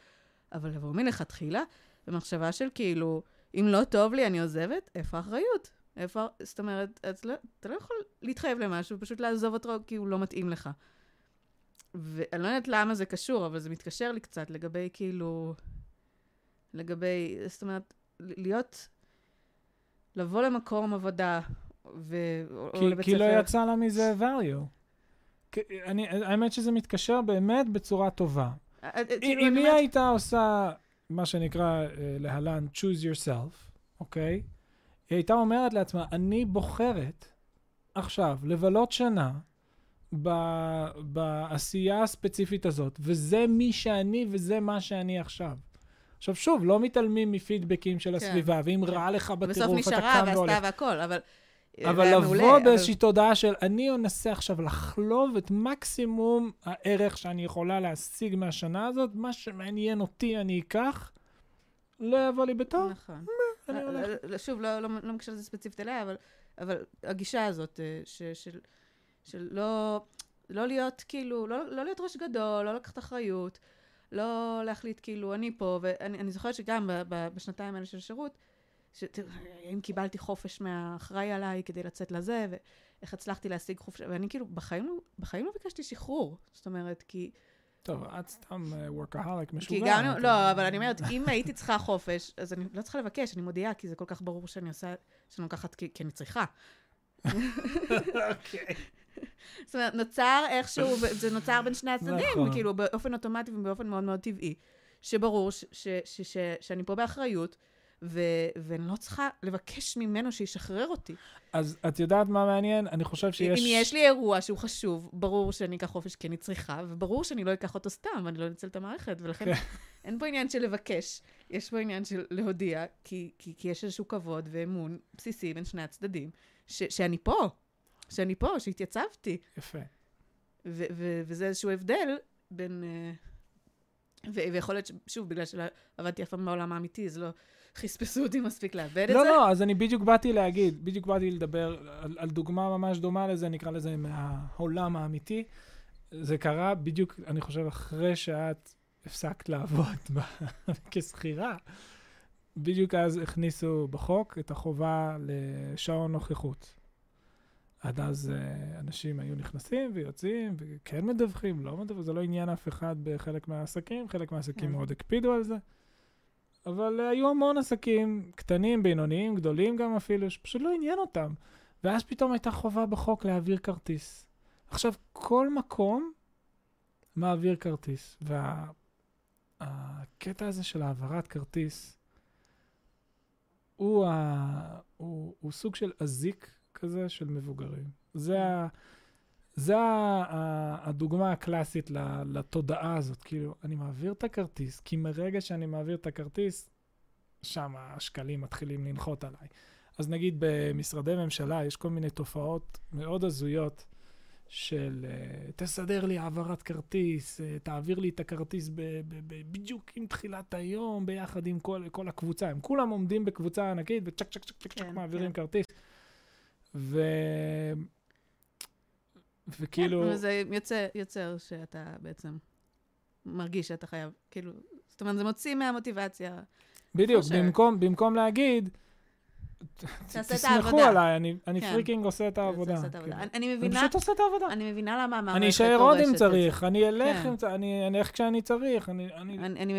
אבל לבוא מלכתחילה, במחשבה של כאילו, אם לא טוב לי, אני עוזבת, איפה האחריות? איפה, זאת אומרת, את לא, אתה לא יכול להתחייב למשהו, פשוט לעזוב אותו כי הוא לא מתאים לך. ואני לא יודעת למה זה קשור, אבל זה מתקשר לי קצת לגבי כאילו, לגבי, זאת אומרת, להיות, לבוא למקום עבודה, ו... או כי, לבית כי לא ספר. יצא לה מזה value. כי- אני, האמת שזה מתקשר באמת בצורה טובה. אה, אה, אם היא הייתה עושה מה שנקרא אה, להלן choose yourself, אוקיי? היא הייתה אומרת לעצמה, אני בוחרת עכשיו לבלות שנה ב- בעשייה הספציפית הזאת, וזה מי שאני וזה מה שאני עכשיו. עכשיו שוב, לא מתעלמים מפידבקים של כן, הסביבה, ואם כן. רע לך בסוף בטירוף, אתה נשארה קם והולך. ועשתה והכל, אבל... אבל לבוא מעולה, באיזושהי תודעה של אני אנסה עכשיו לחלוב את מקסימום הערך שאני יכולה להשיג מהשנה הזאת, מה שמעניין אותי אני אקח, לא יבוא לי בטוב, נכון. אני אה, הולך. אה, שוב, לא, לא, לא מקשר לזה ספציפית אליה, אבל, אבל הגישה הזאת, אה, ש, של, של לא, לא להיות כאילו, לא, לא להיות ראש גדול, לא לקחת אחריות, לא להחליט כאילו, אני פה, ואני אני זוכרת שגם ב, ב, בשנתיים האלה של שירות, אם קיבלתי חופש מהאחראי עליי כדי לצאת לזה, ואיך הצלחתי להשיג חופש, ואני כאילו, בחיים לא, בחיים לא ביקשתי שחרור. זאת אומרת, כי... טוב, את סתם וורקהליק כי משוגע. גם, אתה- לא, אבל אני אומרת, אם הייתי צריכה חופש, אז אני לא צריכה לבקש, אני מודיעה, כי זה כל כך ברור שאני עושה, שאני לוקחת כי, כי אני צריכה. אוקיי. זאת אומרת, נוצר איכשהו, זה נוצר בין שני הצדדים, נכון. כאילו, באופן אוטומטי ובאופן מאוד מאוד טבעי, שברור שאני פה באחריות, ו, ואני לא צריכה לבקש ממנו שישחרר אותי. אז את יודעת מה מעניין? אני חושב שיש... אם יש לי אירוע שהוא חשוב, ברור שאני אקח חופש כי אני צריכה, וברור שאני לא אקח אותו סתם, ואני לא אנצל את המערכת, ולכן כן. אין פה עניין של לבקש, יש פה עניין של להודיע, כי, כי, כי יש איזשהו כבוד ואמון בסיסי בין שני הצדדים, ש, שאני פה, שאני פה, שהתייצבתי. יפה. ו- ו- וזה איזשהו הבדל בין... אה, ו- ויכול להיות, שוב, בגלל שעבדתי אף פעם בעולם האמיתי, אז לא חספסו אותי מספיק לאבד את לא, זה. לא, אז אני בדיוק באתי להגיד, בדיוק באתי לדבר על, על דוגמה ממש דומה לזה, נקרא לזה מהעולם האמיתי. זה קרה בדיוק, אני חושב, אחרי שאת הפסקת לעבוד כשכירה. בדיוק אז הכניסו בחוק את החובה לשעון נוכחות. עד אז אה, אנשים היו נכנסים ויוצאים, וכן מדווחים, לא מדווחים, זה לא עניין אף אחד בחלק מהעסקים, חלק מהעסקים כן. מאוד הקפידו על זה. אבל אה, היו המון עסקים, קטנים, בינוניים, גדולים גם אפילו, שפשוט לא עניין אותם. ואז פתאום הייתה חובה בחוק להעביר כרטיס. עכשיו, כל מקום מעביר כרטיס, והקטע הזה של העברת כרטיס, הוא, ה... הוא, הוא סוג של אזיק כזה של מבוגרים. זה, ה... זה. הדוגמה הקלאסית. לתודעה הזאת. כאילו, אני מעביר את הכרטיס, כי מרגע שאני מעביר את הכרטיס, שם השקלים מתחילים לנחות עליי. אז נגיד במשרדי ממשלה יש כל מיני תופעות מאוד הזויות, של uh, תסדר לי העברת כרטיס, uh, תעביר לי את הכרטיס ב- ב- ב- בדיוק עם תחילת היום, ביחד עם כל, כל הקבוצה. הם כולם עומדים בקבוצה ענקית וצ'ק צ'ק צ'ק צ'ק צ'ק כן, מעבירים כן. כרטיס. ו... וכאילו, כן, וזה יוצר, יוצר שאתה בעצם מרגיש שאתה חייב, כאילו, זאת אומרת, זה מוציא מהמוטיבציה. בדיוק. במקום, במקום להגיד, תסמכו. עליי, אני, כן. freaking עושה את העבודה. את. כאילו. אני- אני אני מבינה, פשוט עושה את העבודה. אני מבינה למה המערכת אני אשאר עוד אם דורשת את זה. צריך, אני אלך כן. אם צריך, אני אלך כשאני צריך, אני...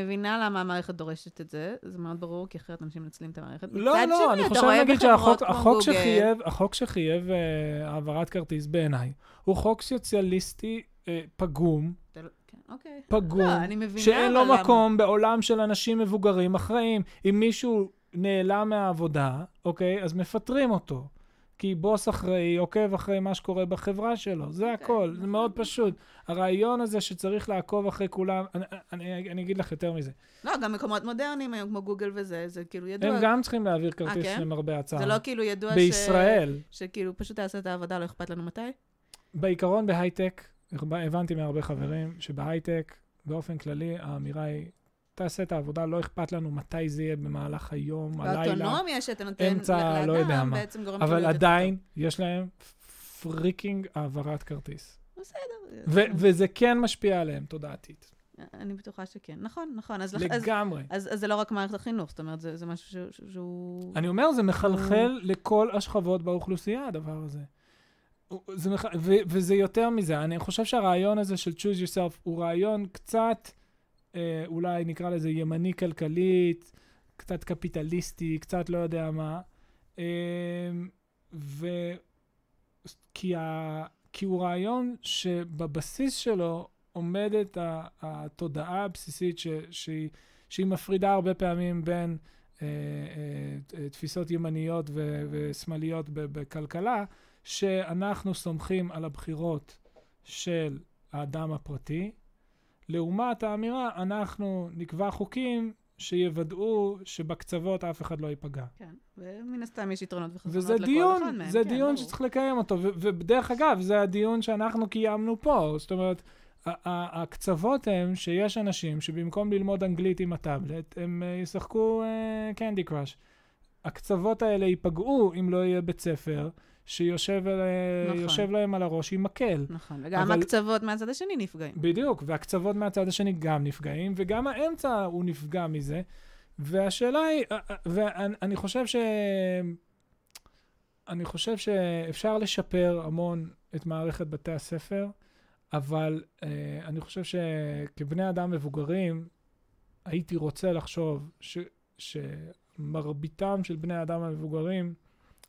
מבינה למה המערכת דורשת את זה, זה מאוד ברור, כי אחרת אנשים מנצלים את המערכת. לא, לא, אני חושב נגיד בחברות שהחוק שחייב, אה, העברת כרטיס בעיניי, הוא חוק סוציאליסטי אה, פגום, לא- כן, אוקיי. פגום, לא, אני מבינה, שאין לו מקום בעולם של אנשים מבוגרים אחראים. אם מישהו נעלם מהעבודה, אוקיי, אז מפטרים אותו. כי בוס אחראי עוקב אחרי מה שקורה בחברה שלו, זה אוקיי, הכל, זה נכון. מאוד פשוט. הרעיון הזה שצריך לעקוב אחרי כולם, אני, אני, אני אגיד לך יותר מזה, לא, גם מקומות מודרניים היום, כמו גוגל וזה, זה כאילו ידוע. הם גם צריכים להעביר כרטיס כן? למרבה הצער. זה לא כאילו ידוע ש... בישראל, שכאילו פשוט תעשה את העבודה, לא אכפת לנו מתי? בעיקרון בהייטק, הבנתי מהרבה חברים שבהייטק, באופן כללי, האמירה היא, תעשה את העבודה, לא אכפת לנו מתי זה יהיה במהלך היום, הלילה, והאוטונומיה שאתה נותן אמצע, לא יודע לאדם מה. בעצם גורמת אבל עדיין יש להם freaking העברת כרטיס. בסדר. ו- וזה כן משפיע עליהם תודעתית. אני בטוחה שכן. נכון, נכון. אז, לח- אז, לגמרי. אז, אז זה לא רק מערכת החינוך, זאת אומרת, זה, זה משהו ש- ש- שהוא... אני אומר, זה מחלחל לכל השכבות באוכלוסייה, הדבר הזה. הוא- זה מח... ו- וזה יותר מזה. אני חושב שהרעיון הזה של choose yourself הוא רעיון קצת, אה, אולי נקרא לזה ימני כלכלית, קצת קפיטליסטי, קצת לא יודע מה. אה, ו... כי, ה... כי הוא רעיון שבבסיס שלו עומדת התודעה הבסיסית ש... שהיא, שהיא מפרידה הרבה פעמים בין אה, אה, תפיסות ימניות ו- ושמאליות בכלכלה, שאנחנו סומכים על הבחירות של האדם הפרטי, לעומת האמירה, אנחנו נקבע חוקים שיוודאו שבקצוות אף אחד לא ייפגע. כן, ומן הסתם יש יתרונות וחסרונות וזה לכל דיון, אחד מהם. זה כן, דיון ברור. שצריך לקיים אותו, ו- ודרך אגב, זה הדיון שאנחנו קיימנו פה, זאת אומרת, הקצוות הם שיש אנשים שבמקום ללמוד אנגלית עם הטאבלט, הם אה, ישחקו קנדי קראש. הקצוות האלה ייפגעו אם לא יהיה בית ספר שיושב אה, נכון. להם על הראש עם מקל. נכון, וגם אבל- הקצוות מהצד השני נפגעים. בדיוק, והקצוות מהצד השני גם נפגעים, וגם האמצע הוא נפגע מזה. והשאלה היא, אה, אה, ואני אני חושב ש... אני חושב שאפשר לשפר המון את מערכת בתי הספר, אבל אה, אני חושב שכבני אדם מבוגרים, הייתי רוצה לחשוב ש, שמרביתם של בני האדם המבוגרים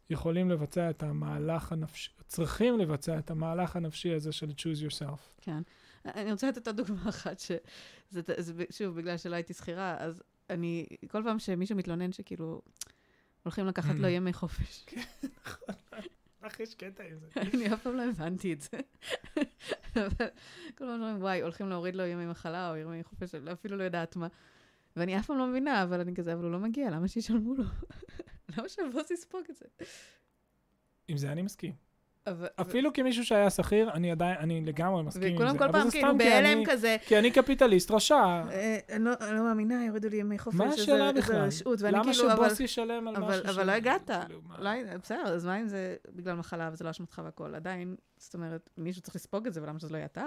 יכולים לבצע את המהלך הנפשי, צריכים לבצע את המהלך הנפשי הזה של choose yourself. כן. אני רוצה לתת עוד דוגמה אחת, שזה, זה, שוב, בגלל שלא הייתי שכירה, אז אני, כל פעם שמישהו מתלונן שכאילו, הולכים לקחת לו Mm. ימי חופש. לך יש קטע עם זה. אני אף פעם לא הבנתי את זה. אבל כל פעם אומרים, וואי, הולכים להוריד לו ימי מחלה או ימי חופש, אפילו לא יודעת מה. ואני אף פעם לא מבינה, אבל אני כזה, אבל הוא לא מגיע, למה שישלמו לו? למה שהבוס יספוג את זה? עם זה אני מסכים. אבל... אפילו כמישהו שהיה שכיר, אני עדיין, אני לגמרי מסכים עם זה. וכולם כל אבל פעם כאילו בהלם כזה, כי אני קפיטליסט רשע. אה, אני לא- אני לא מאמינה, יורידו לי ימי חופש, מה השאלה בכלל? רשעות, ואני למה כאילו, אבל... שבוס ישלם על אבל, משהו אבל לא ש- הגעת. כאילו? לא, בסדר, אז מה אם זה בגלל מחלה וזה לא אשמתך והכל? עדיין, זאת אומרת, מישהו צריך לספוג את זה, ולמה שזה לא יהיה אתה?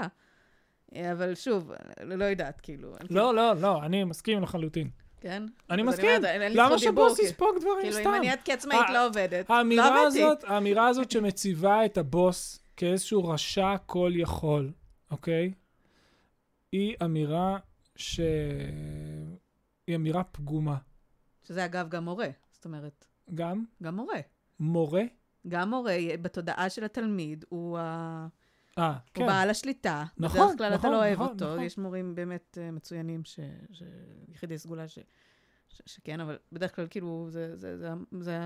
אה, אבל שוב, לא לא יודעת, כאילו. לא, לא, לא, אני מסכים לחלוטין. כאילו- כן? אני מסכים. למה שבוס יספוג דברים כאילו, סתם? אם אני את כעצמאית לא עובדת, לא עבדתי. האמירה הזאת שמציבה את הבוס כאיזשהו רשע כל יכול, אוקיי? היא אמירה ש... היא אמירה פגומה. שזה אגב גם מורה, זאת אומרת, גם גם מורה. מורה, גם מורה, בתודעה של התלמיד, הוא ה... אה, הוא כן, בעל השליטה. נכון, בדרך כלל נכון, אתה לא אוהב נכון, אותו. נכון. יש מורים באמת אה, מצוינים, ש... ש... יחידי סגולה ש... ש... שכן, אבל בדרך כלל כאילו זה, זה, זה, זה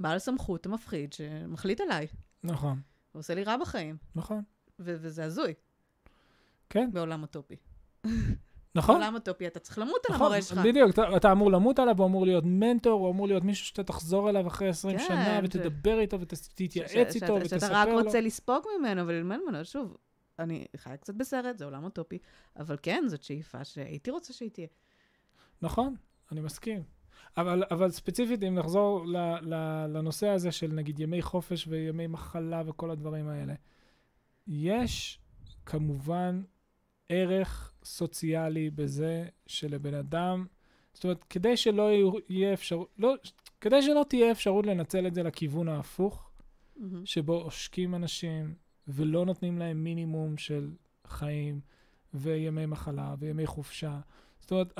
הבעל סמכות המפחיד שמחליט עליי, נכון, ועושה לי רע בחיים, נכון, ו... וזה הזוי כן, בעולם אוטופי. נכון? עולם אוטופי, אתה צריך למות על נכון, המורה שלך. בדיוק, אתה, אתה אמור למות עליו, הוא אמור להיות מנטור, הוא אמור להיות מישהו שאתה תחזור אליו אחרי 20 כן, שנה, ש- ותדבר איתו, ותתייעץ איתו, ותספר שאתה רק לו. רוצה לספוג ממנו וללמד ממנו, שוב, אני חיה קצת בסרט, זה עולם אוטופי, אבל כן, זאת שאיפה שהייתי רוצה שהיא תהיה. נכון, אני מסכים. אבל, אבל ספציפית, אם נחזור ל, ל, לנושא הזה של נגיד ימי חופש וימי מחלה וכל הדברים האלה, יש כמובן ערך סוציאלי בזה שלבן אדם, זאת אומרת, כדי שלא יהיה אפשרות, לא, כדי שלא תהיה אפשרות לנצל את זה לכיוון ההפוך, מהמם. שבו עושקים אנשים ולא נותנים להם מינימום של חיים וימי מחלה וימי חופשה. זאת אומרת,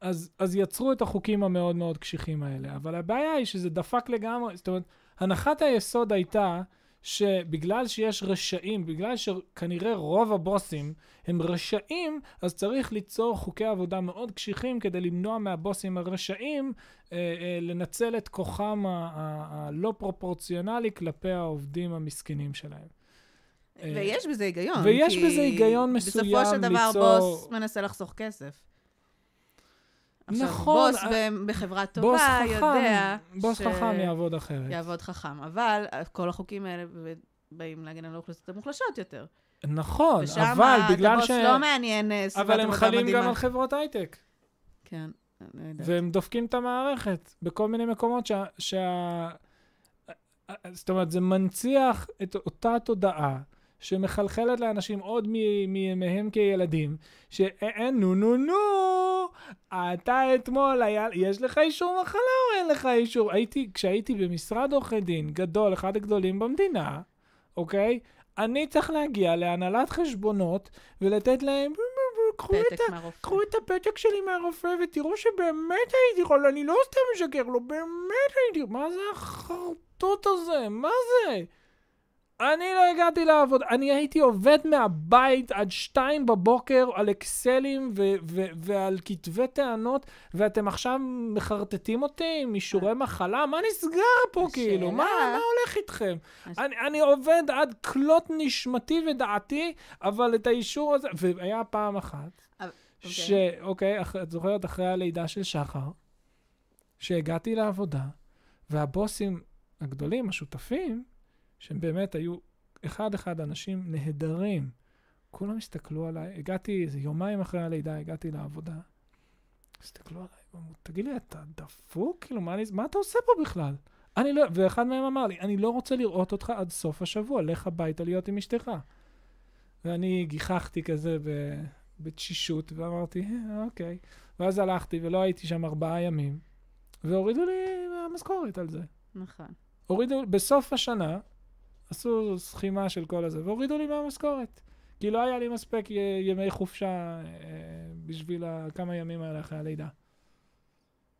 אז, אז יצרו את החוקים המאוד מאוד קשיחים האלה. אבל הבעיה היא שזה דפק לגמרי, זאת אומרת, הנחת היסוד הייתה שבגלל שיש רשעים, בגלל שכנראה רוב הבוסים הם רשעים, אז צריך ליצור חוקי עבודה מאוד קשיחים כדי למנוע מהבוסים הרשעים אה, אה, לנצל את כוחם הלא פרופורציונלי כלפי העובדים המסכנים שלהם. אה, ויש בזה היגיון. ויש בזה היגיון מסוים בסופו של דבר ליצור- בוס מנסה לחסוך כסף. עכשיו, נכון, בוס אה, ב- בחברה בוס טובה חכם, יודע בוס ש- חכם יעבוד אחרת. יעבוד חכם, אבל כל החוקים האלה באים להגן על האוכלוסיות המוחלשות יותר. נכון, ושם אבל בגלל ש... הבוס לא מעניין אה, סביבת אבל הם חלים מדהימה. גם על חברות הייטק, כן, אני לא יודעת. והם דופקים את המערכת בכל מיני מקומות שה... שה... זאת אומרת, זה מנציח את אותה תודעה שמחלחלת לאנשים עוד מ- מימיהם כילדים, שאין, נו נו נו, אתה אתמול, היה, יש לך אישור מחלה או אין לך אישור? הייתי, כשהייתי במשרד עורכי דין גדול, אחד הגדולים במדינה, אוקיי? אני צריך להגיע להנהלת חשבונות ולתת להם, קחו את מהרופא. קחו את הפתק שלי מהרופא ותראו שבאמת הייתי יכול, אני לא סתם משקר לו, באמת הייתי, מה זה החרטוט הזה? מה זה? אני לא הגעתי לעבוד, אני הייתי עובד מהבית עד שתיים בבוקר על אקסלים ו- ו- ועל כתבי טענות, ואתם עכשיו מחרטטים אותי עם אישורי מחלה? מה נסגר פה השאלה- כאילו? מה, מה הולך איתכם? הש- אני, אני עובד עד כלות נשמתי ודעתי, אבל את האישור הזה, והיה פעם אחת, אבל- ש... אוקיי, אח- את זוכרת אחרי הלידה של שחר, שהגעתי לעבודה, והבוסים הגדולים, השותפים, שהם באמת היו אחד-אחד אנשים נהדרים, כולם הסתכלו עליי, הגעתי איזה יומיים אחרי הלידה, הגעתי לעבודה, הסתכלו עליי, ואמרו, תגיד לי, אתה דפוק? כאילו, מה, אני, מה אתה עושה פה בכלל? אני לא, ואחד מהם אמר לי, אני לא רוצה לראות אותך עד סוף השבוע, לך הביתה להיות עם אשתך. ואני גיחכתי כזה ב, בתשישות, ואמרתי, "אה, אוקיי. ואז הלכתי, ולא הייתי שם ארבעה ימים, והורידו לי מהמשכורת על זה. נכון. הורידו, בסוף השנה, עשו סכימה של כל הזה, והורידו לי מהמשכורת. כי לא היה לי מספיק י- ימי חופשה אה, בשביל כמה ימים האלה אחרי הלידה.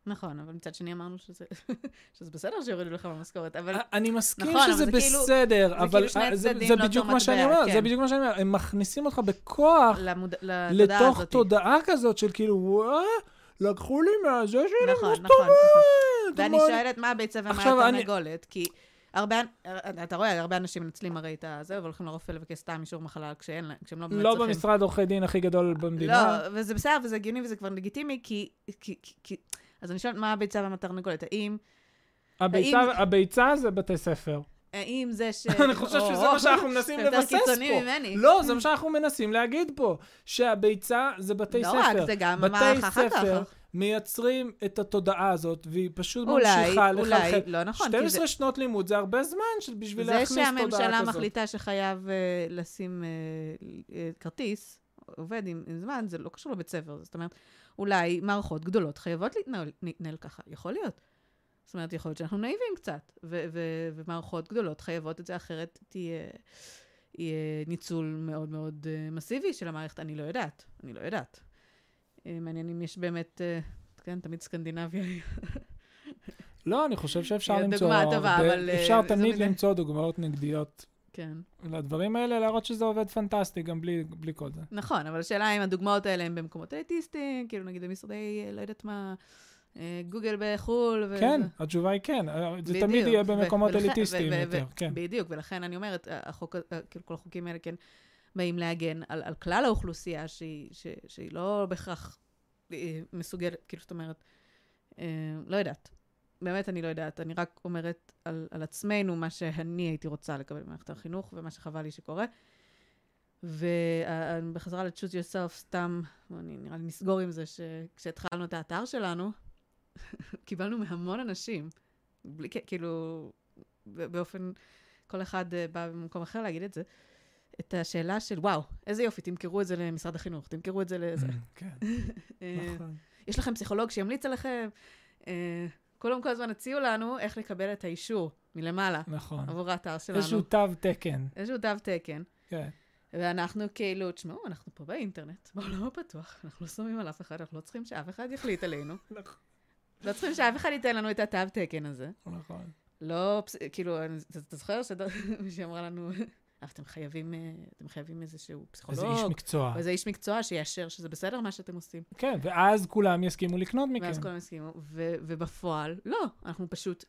נכון, אבל מצד שני אמרנו שזה שזה בסדר שיורידו לך במשכורת, אבל אני מסכים נכון, אבל שזה זה כאילו- בסדר, זה אבל כאילו אה, זה- צדדים זה לאותו בדיוק מה שאני אומר, זה כן. בדיוק מה שאני אומר. הם מכניסים אותך בכוח למוד- לתוך הזאת. תודעה כזאת של כאילו, וואה, לקחו לי מהזה שלי, נכון, נכון, זאת אומרת? ואני שואלת מה הביצה ומה התרנגולת, כי הרבה, אתה רואה, הרבה אנשים מנצלים הרי את הזה, והולכים לרופא לבקש סתם אישור מחלה כשאין להם, כשהם לא באמת לא צריכים. במשרד עורכי דין הכי גדול במדינה. לא, וזה בסדר, וזה הגיוני, וזה כבר לגיטימי, כי... כי- כי- אז אני שואלת, מה הביצה ומה התרנגולת? האם... הביצה- האם- הביצה זה בתי ספר. האם זה ש... אני חושב שזה מה שאנחנו מנסים יותר לבסס קיצוני פה. ממני. לא, זה מה שאנחנו מנסים להגיד פה. שהביצה זה בתי לא ספר. רק, זה גם בתי המערך אחר ספר כך. מייצרים את התודעה הזאת, והיא פשוט אולי, ממשיכה אולי, לחלחל. לא נכון, כי זה... 12 שנות לימוד זה הרבה זמן בשביל זה להכניס תודעה כזאת. שהממשלה מחליטה שחייב אה, לשים אה, אה, כרטיס, עובד עם, עם זמן, זה לא קשור לבית ספר. זאת אומרת, אולי מערכות גדולות חייבות להתנהל, להתנהל ככה, יכול להיות. זאת אומרת, יכול להיות שאנחנו נאיבים קצת, ו- ו- ומערכות גדולות חייבות את זה, אחרת תהיה, יהיה ניצול מאוד מאוד אה, מסיבי של המערכת. אני לא יודעת, אני לא יודעת. אה, מעניין אם יש באמת, אה, כן, תמיד סקנדינביה לא, אני חושב שאפשר למצוא דוגמה טובה, אבל, אפשר תמיד. למצוא דוגמאות נגדיות כן. לדברים האלה, להראות שזה עובד פנטסטי גם בלי בלי כל זה. נכון, אבל השאלה אם הדוגמאות האלה הן במקומות אליטיסטיים, כאילו נגיד במשרדי, לא יודעת מה, גוגל בחו"ל. ו- כן, התשובה היא כן. זה בדיוק, תמיד יהיה במקומות ולכן- אליטיסטיים ו- יותר, ו- כן. בדיוק, ולכן אני אומרת, החוק, אה, כאילו כל החוקים האלה, כן, באים להגן על, על כלל האוכלוסייה שהיא, ש, שהיא לא בהכרח אה, מסוגלת, כאילו, זאת אומרת, אה, לא יודעת. באמת אני לא יודעת, אני רק אומרת על, על עצמנו מה שאני הייתי רוצה לקבל במערכת החינוך, ומה שחבל לי שקורה. ובחזרה ל-choose yourself, סתם, אני נראה לי נסגור עם זה, שכשהתחלנו את האתר שלנו, קיבלנו מהמון אנשים, בלי, כאילו, באופן, כל אחד אה, בא במקום אחר להגיד את זה, את השאלה של, וואו, איזה יופי, תמכרו את זה למשרד החינוך, תמכרו את זה לזה. כן, אה, נכון. יש לכם פסיכולוג שימליץ עליכם. אה, כולם כל הזמן הציעו לנו איך לקבל את האישור מלמעלה נכון. עבור האתר שלנו. איזשהו תו תקן. איזשהו תו תקן. כן. ואנחנו כאילו, תשמעו, אנחנו פה באינטרנט, בעולם הפתוח, אנחנו לא שומעים על אף אחד, אנחנו לא צריכים שאף אחד יחליט עלינו. נכון. לא צריכים שאף אחד ייתן לנו את התו תקן הזה. נכון. לא, כאילו, אתה זוכר שמישהי אמרה לנו, אבל אתם חייבים, אה, אתם חייבים איזשהו פסיכולוג, איזה איש מקצוע. או איזה איש מקצוע שיאשר שזה בסדר מה שאתם עושים. כן, ואז כולם יסכימו לקנות מכם. ואז כולם הסכימו, ו- ובפועל, לא, אנחנו פשוט,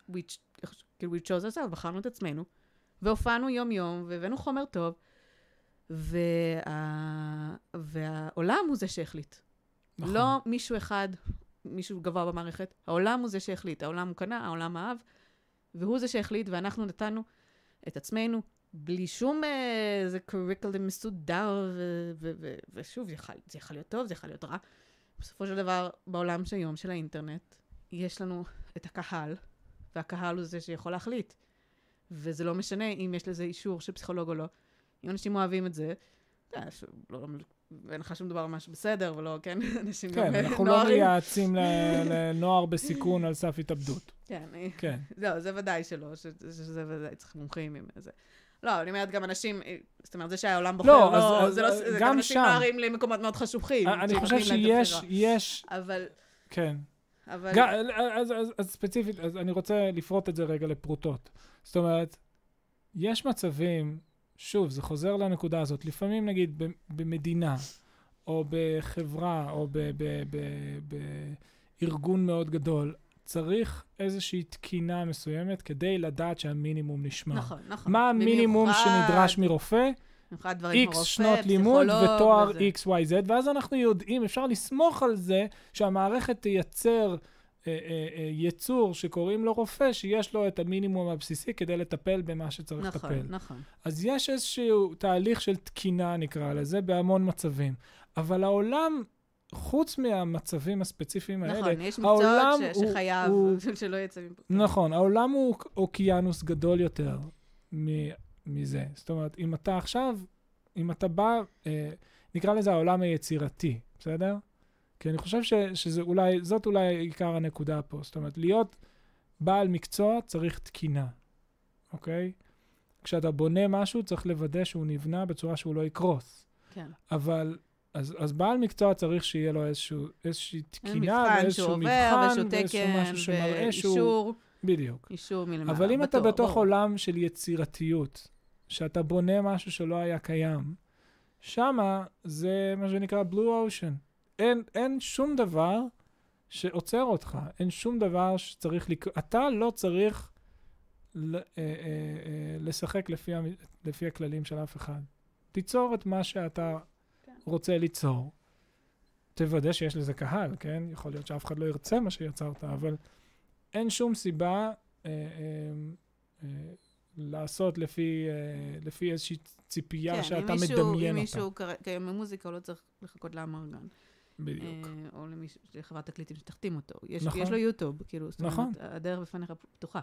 כאילו, we chose ourselves, בחרנו את עצמנו, והופענו יום-יום, והבאנו חומר טוב, וה... והעולם הוא זה שהחליט. נכון. לא מישהו אחד, מישהו גבוה במערכת, העולם הוא זה שהחליט, העולם הוא קנה, העולם אהב, והוא זה שהחליט, ואנחנו נתנו את עצמנו בלי שום אה, איזה קוריקולום מסודר, ושוב, זה יכול, זה יכול להיות טוב, זה יכול להיות רע. בסופו של דבר, בעולם של היום של האינטרנט, יש לנו את הקהל, והקהל הוא זה שיכול להחליט. וזה לא משנה אם יש לזה אישור של פסיכולוג או לא. אם אנשים אוהבים את זה, יודע, שוב, לא, אין לך שום דבר ממש בסדר, ולא, כן, אנשים כן, גם אנחנו לא נוערים. מייעצים לנוער בסיכון על סף התאבדות. כן, אני- כן. לא, זה ודאי שלא, שזה ודאי צריך מומחים עם זה. לא, אני אומרת גם אנשים, אה, זאת אומרת, זה שהעולם בוחר, לא, לא, אז- זה לא, זה גם אנשים. נוערים למקומות מאוד חשוכים. אני חושב שיש. יש, אבל, כן. אבל, גם- אז, אז, אז ספציפית, אז אני רוצה לפרוט את זה רגע לפרוטות. זאת אומרת, יש מצבים, שוב, זה חוזר לנקודה הזאת, לפעמים נגיד במדינה, או בחברה, או בארגון מאוד גדול, צריך איזושהי תקינה מסוימת כדי לדעת שהמינימום נשמר. נכון, נכון. מה המינימום במיוחד- שנדרש מרופא? במיוחד דברים כמו X רופא, שנות לימוד ותואר. XYZ, ואז אנחנו יודעים, אפשר לסמוך על זה שהמערכת תייצר יצור שקוראים לו רופא, שיש לו את המינימום הבסיסי כדי לטפל במה שצריך נכון, לטפל. נכון. אז יש איזשהו תהליך של תקינה, נקרא לזה, בהמון מצבים. אבל העולם, חוץ מהמצבים הספציפיים האלה, נכון, יש מקצועות ש- הוא- שחייב, הוא- שלא יצא מפה. נכון, העולם הוא אוקיינוס גדול יותר מ- מזה. זאת אומרת, אם אתה עכשיו, אם אתה בא, אה, נקרא לזה העולם היצירתי, בסדר? כי אני חושב ש, שזה אולי, זאת אולי עיקר הנקודה פה. זאת אומרת, להיות בעל מקצוע צריך תקינה, אוקיי? כשאתה בונה משהו, צריך לוודא שהוא נבנה בצורה שהוא לא יקרוס. כן. אבל, אז, אז בעל מקצוע צריך שיהיה לו איזשהו, איזושהי תקינה, ואיזשהו מבחן, ואיזשהו ואיזשהו תקן, משהו שמראה שהוא... ואישור, בדיוק. אישור מלמעלה. אבל אם אתה בטוח, בתוך ברור. עולם של יצירתיות, שאתה בונה משהו שלא היה קיים, שמה זה מה שנקרא blue ocean. אין, אין שום דבר שעוצר אותך, אין שום דבר שצריך לקרות. אתה לא צריך ל, אה, אה, אה, לשחק לפי, לפי הכללים של אף אחד. תיצור את מה שאתה כן. רוצה ליצור. תוודא שיש לזה קהל, כן? יכול להיות שאף אחד לא ירצה מה שיצרת, אבל אין שום סיבה אה, אה, אה, לעשות לפי, אה, לפי איזושהי ציפייה כן, שאתה אם מישהו, מדמיין אם אותה. מישהו קיים במוזיקה, הוא לא צריך לחכות לאמרגן. בדיוק. אה, או למישהו, לחברת תקליטים שתחתים אותו. יש, נכון. יש לו יוטיוב, כאילו, זאת נכון. אומרת, הדרך בפניך פתוחה.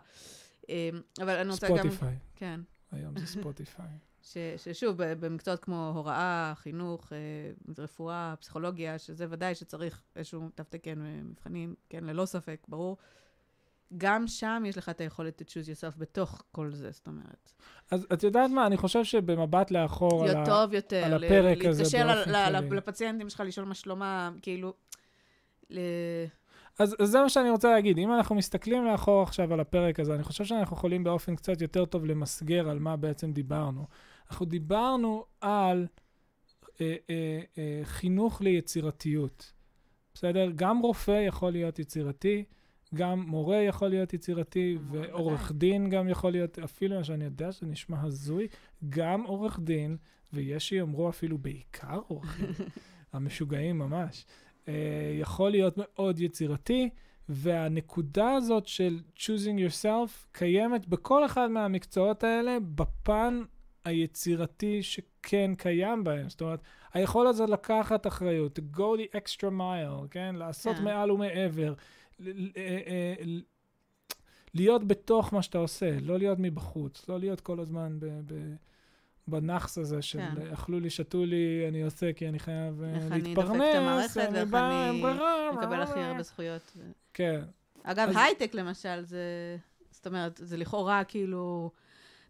אה, אבל אני רוצה גם... ספוטיפיי. כן. היום זה ספוטיפיי. ש, ששוב, במקצועות כמו הוראה, חינוך, אה, רפואה, פסיכולוגיה, שזה ודאי שצריך איזשהו תו תקן ומבחנים, כן, ללא ספק, ברור. גם שם יש לך את היכולת to choose yourself בתוך כל זה, זאת אומרת. אז את יודעת מה? אני חושב שבמבט לאחור על להיות ה... טוב יותר, על ל- הפרק הזה להתקשר ל- ל-. לפציינטים שלך, לשאול מה שלומם, כאילו... ל... אז, אז זה מה שאני רוצה להגיד. אם אנחנו מסתכלים לאחור עכשיו על הפרק הזה, אני חושב שאנחנו יכולים באופן קצת יותר טוב למסגר על מה בעצם דיברנו. אנחנו דיברנו על אה, אה, אה, חינוך ליצירתיות. בסדר? גם רופא יכול להיות יצירתי, גם מורה יכול להיות יצירתי, ועורך. דין גם יכול להיות, אפילו שאני יודע שזה נשמע הזוי, גם עורך דין ויש שיאמרו אפילו בעיקר אורחים, המשוגעים ממש, אה, יכול להיות מאוד יצירתי, והנקודה הזאת של choosing yourself קיימת בכל אחד מהמקצועות האלה בפן היצירתי שכן קיים בהם. זאת אומרת, היכולת הזאת לקחת אחריות, to go the extra mile, כן? לעשות כן. מעל ומעבר, להיות בתוך מה שאתה עושה, לא להיות מבחוץ, לא להיות כל הזמן בנאחס הזה של כן. אכלו לי, שתו לי, אני עושה כי אני חייב אה, איך אני להתפרנס, דופק את המערכת אני ואיך בא, אני אין ברירה, מקבל הכי אה, הרבה זכויות. כן, אגב, אז- הייטק למשל, זה... זאת אומרת, זה לכאורה כאילו...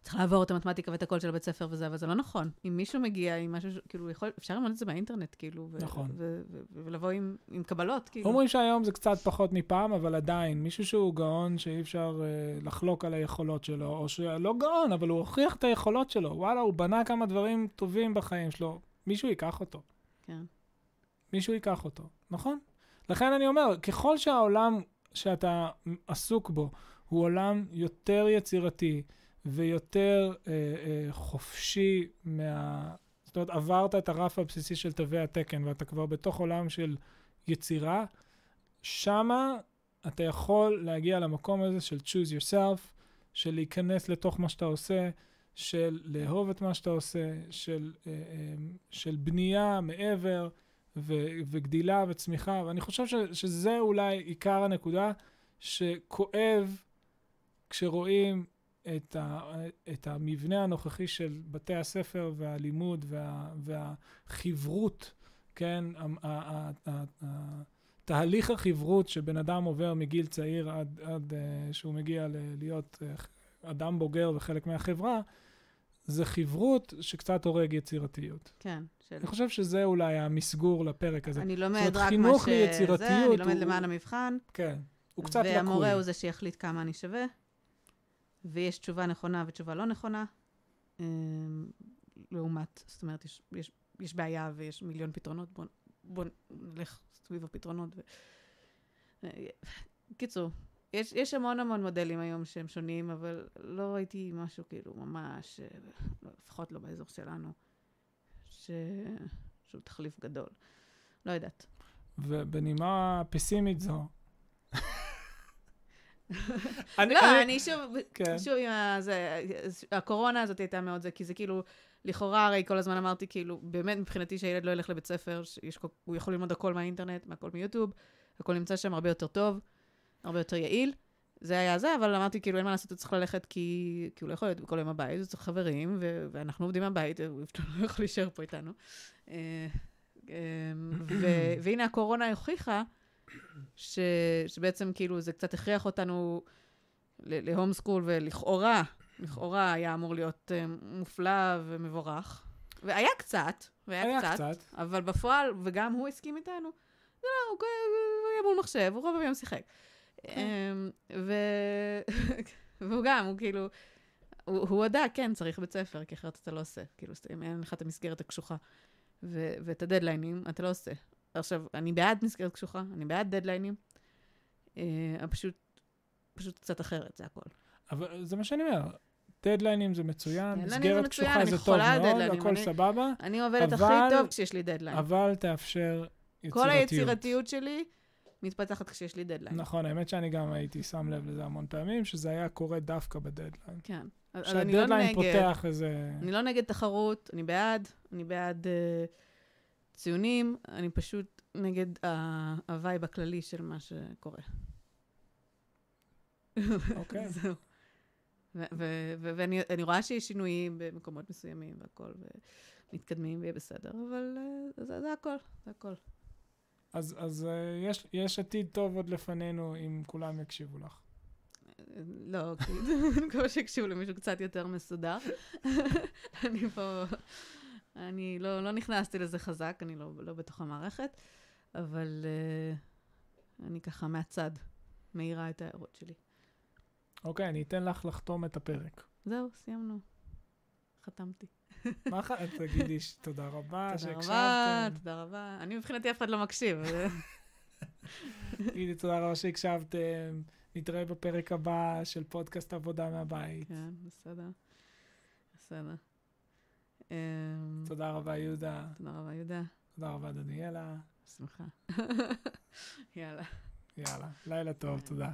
צריך לעבור את המתמטיקה ואת הכל של הבית ספר וזה, אבל זה לא נכון. אם מישהו מגיע עם משהו, כאילו, יכול, אפשר ללמוד את זה באינטרנט, כאילו, ו- נכון. ו- ו- ו- ולבוא עם, עם קבלות, כאילו. אומרים שהיום זה קצת פחות מפעם, אבל עדיין, מישהו שהוא גאון שאי אפשר uh, לחלוק על היכולות שלו, או שלא גאון, אבל הוא הוכיח את היכולות שלו. וואלה, הוא בנה כמה דברים טובים בחיים שלו. מישהו ייקח אותו. כן. מישהו ייקח אותו, נכון? לכן אני אומר, ככל שהעולם שאתה עסוק בו הוא עולם יותר יצירתי ויותר אה, אה, חופשי מה... זאת אומרת, עברת את הרף הבסיסי של תווי התקן ואתה כבר בתוך עולם של יצירה, שמה אתה יכול להגיע למקום הזה של choose yourself, של להיכנס לתוך מה שאתה עושה, של לאהוב את מה שאתה עושה, של, אה, אה, של בנייה מעבר ו, וגדילה וצמיחה, ואני חושב ש, שזה אולי עיקר הנקודה שכואב כשרואים את, ה, את המבנה הנוכחי של בתי הספר והלימוד וה, והחברות, כן, תהליך החברות שבן אדם עובר מגיל צעיר עד, עד uh, שהוא מגיע ל- להיות uh, אדם בוגר וחלק מהחברה, זה חברות שקצת הורג יצירתיות. כן. של... אני חושב שזה אולי המסגור לפרק הזה. אני לומד רק מה שזה, ליצירתיות אני לומד הוא- למען המבחן, כן, הוא קצת לקוי. והמורה הוא זה שיחליט כמה אני שווה, ויש תשובה נכונה ותשובה לא נכונה, אמ, לעומת, זאת אומרת, יש, יש, יש בעיה ויש מיליון פתרונות, בוא, בוא נלך סביב הפתרונות. ו... קיצור, יש, יש המון המון מודלים היום שהם שונים, אבל לא ראיתי משהו כאילו ממש, אה, לא, לפחות לא באזור שלנו, ש... שהוא תחליף גדול. לא יודעת. ובנימה פסימית זו, אני- לא, אני- אני שוב, כן. שוב עם הקורונה הזאת הייתה מאוד זה, כי זה כאילו, לכאורה הרי כל הזמן אמרתי, כאילו, באמת מבחינתי שהילד לא ילך לבית ספר, שיש, הוא יכול ללמוד הכל מהאינטרנט, מהכל מיוטיוב, הכל נמצא שם הרבה יותר טוב, הרבה יותר יעיל. זה היה זה, אבל אמרתי, כאילו, אין מה לעשות, הוא צריך ללכת כי, כי הוא לא יכול להיות כל יום בבית, הוא צריך חברים, ו- ואנחנו עובדים מהבית, הוא לא יכול להישאר פה איתנו. אה, אה, ו- והנה הקורונה הוכיחה ש- שבעצם כאילו זה קצת הכריח אותנו להום סקול, ולכאורה, לכאורה היה אמור להיות אה, מופלא ומבורך. והיה קצת, והיה היה קצת, קצת. אבל בפועל, וגם הוא הסכים איתנו, זה לא, הוא, היה מול מחשב, הוא רוב היום שיחק. אמ, ו- והוא גם, הוא כאילו, הוא הוא הודה, כן, צריך בית ספר, כי אחרת אתה לא עושה. כאילו, אם אין לך את המסגרת הקשוחה ו- ואת הדדליינים, אתה לא עושה. עכשיו, אני בעד מסגרת קשוחה, אני בעד דדליינים, אה, פשוט, פשוט קצת אחרת, זה הכל. אבל זה מה שאני אומר, דדליינים זה מצוין, מסגרת קשוחה זה טוב מאוד, הכל אני- סבבה, אני עובדת הכי טוב כשיש לי דדליין. אבל תאפשר יצירתיות. כל היצירתיות שלי מתפתחת כשיש לי דדליין. נכון, האמת שאני גם הייתי שם לב לזה המון פעמים, שזה היה קורה דווקא בדדליין. כן. לא שהדדליין פותח איזה... אני לא נגד תחרות, אני בעד, אני בעד uh, ציונים, אני פשוט נגד ה vibe הכללי של מה שקורה. אוקיי. זהו. ואני אני רואה שיש שינויים במקומות מסוימים והכל, ומתקדמים ויהיה בסדר, אבל uh, זה, זה הכל, זה הכל. אז, אז אה, יש, יש עתיד טוב עוד לפנינו אם כולם יקשיבו לך. לא, אני מקווה שיקשיבו למישהו קצת יותר מסודר. אני פה, אני לא, לא נכנסתי לזה חזק, אני לא, לא בתוך המערכת, אבל uh, אני ככה מהצד מאירה את ההערות שלי. אוקיי, אני אתן לך לחתום את הפרק. זהו, סיימנו. חתמתי. מה ח... תגידי תודה רבה תודה רבה, שהקשבתם. תודה רבה. אני מבחינתי אף אחד לא מקשיב. תגידי תודה רבה שהקשבתם. נתראה בפרק הבא של פודקאסט עבודה מהבית. כן, בסדר. בסדר. אה, תודה רבה, יהודה. תודה רבה, יהודה. תודה רבה, דניאלה. שמחה. יאללה. יאללה, לילה טוב, תודה.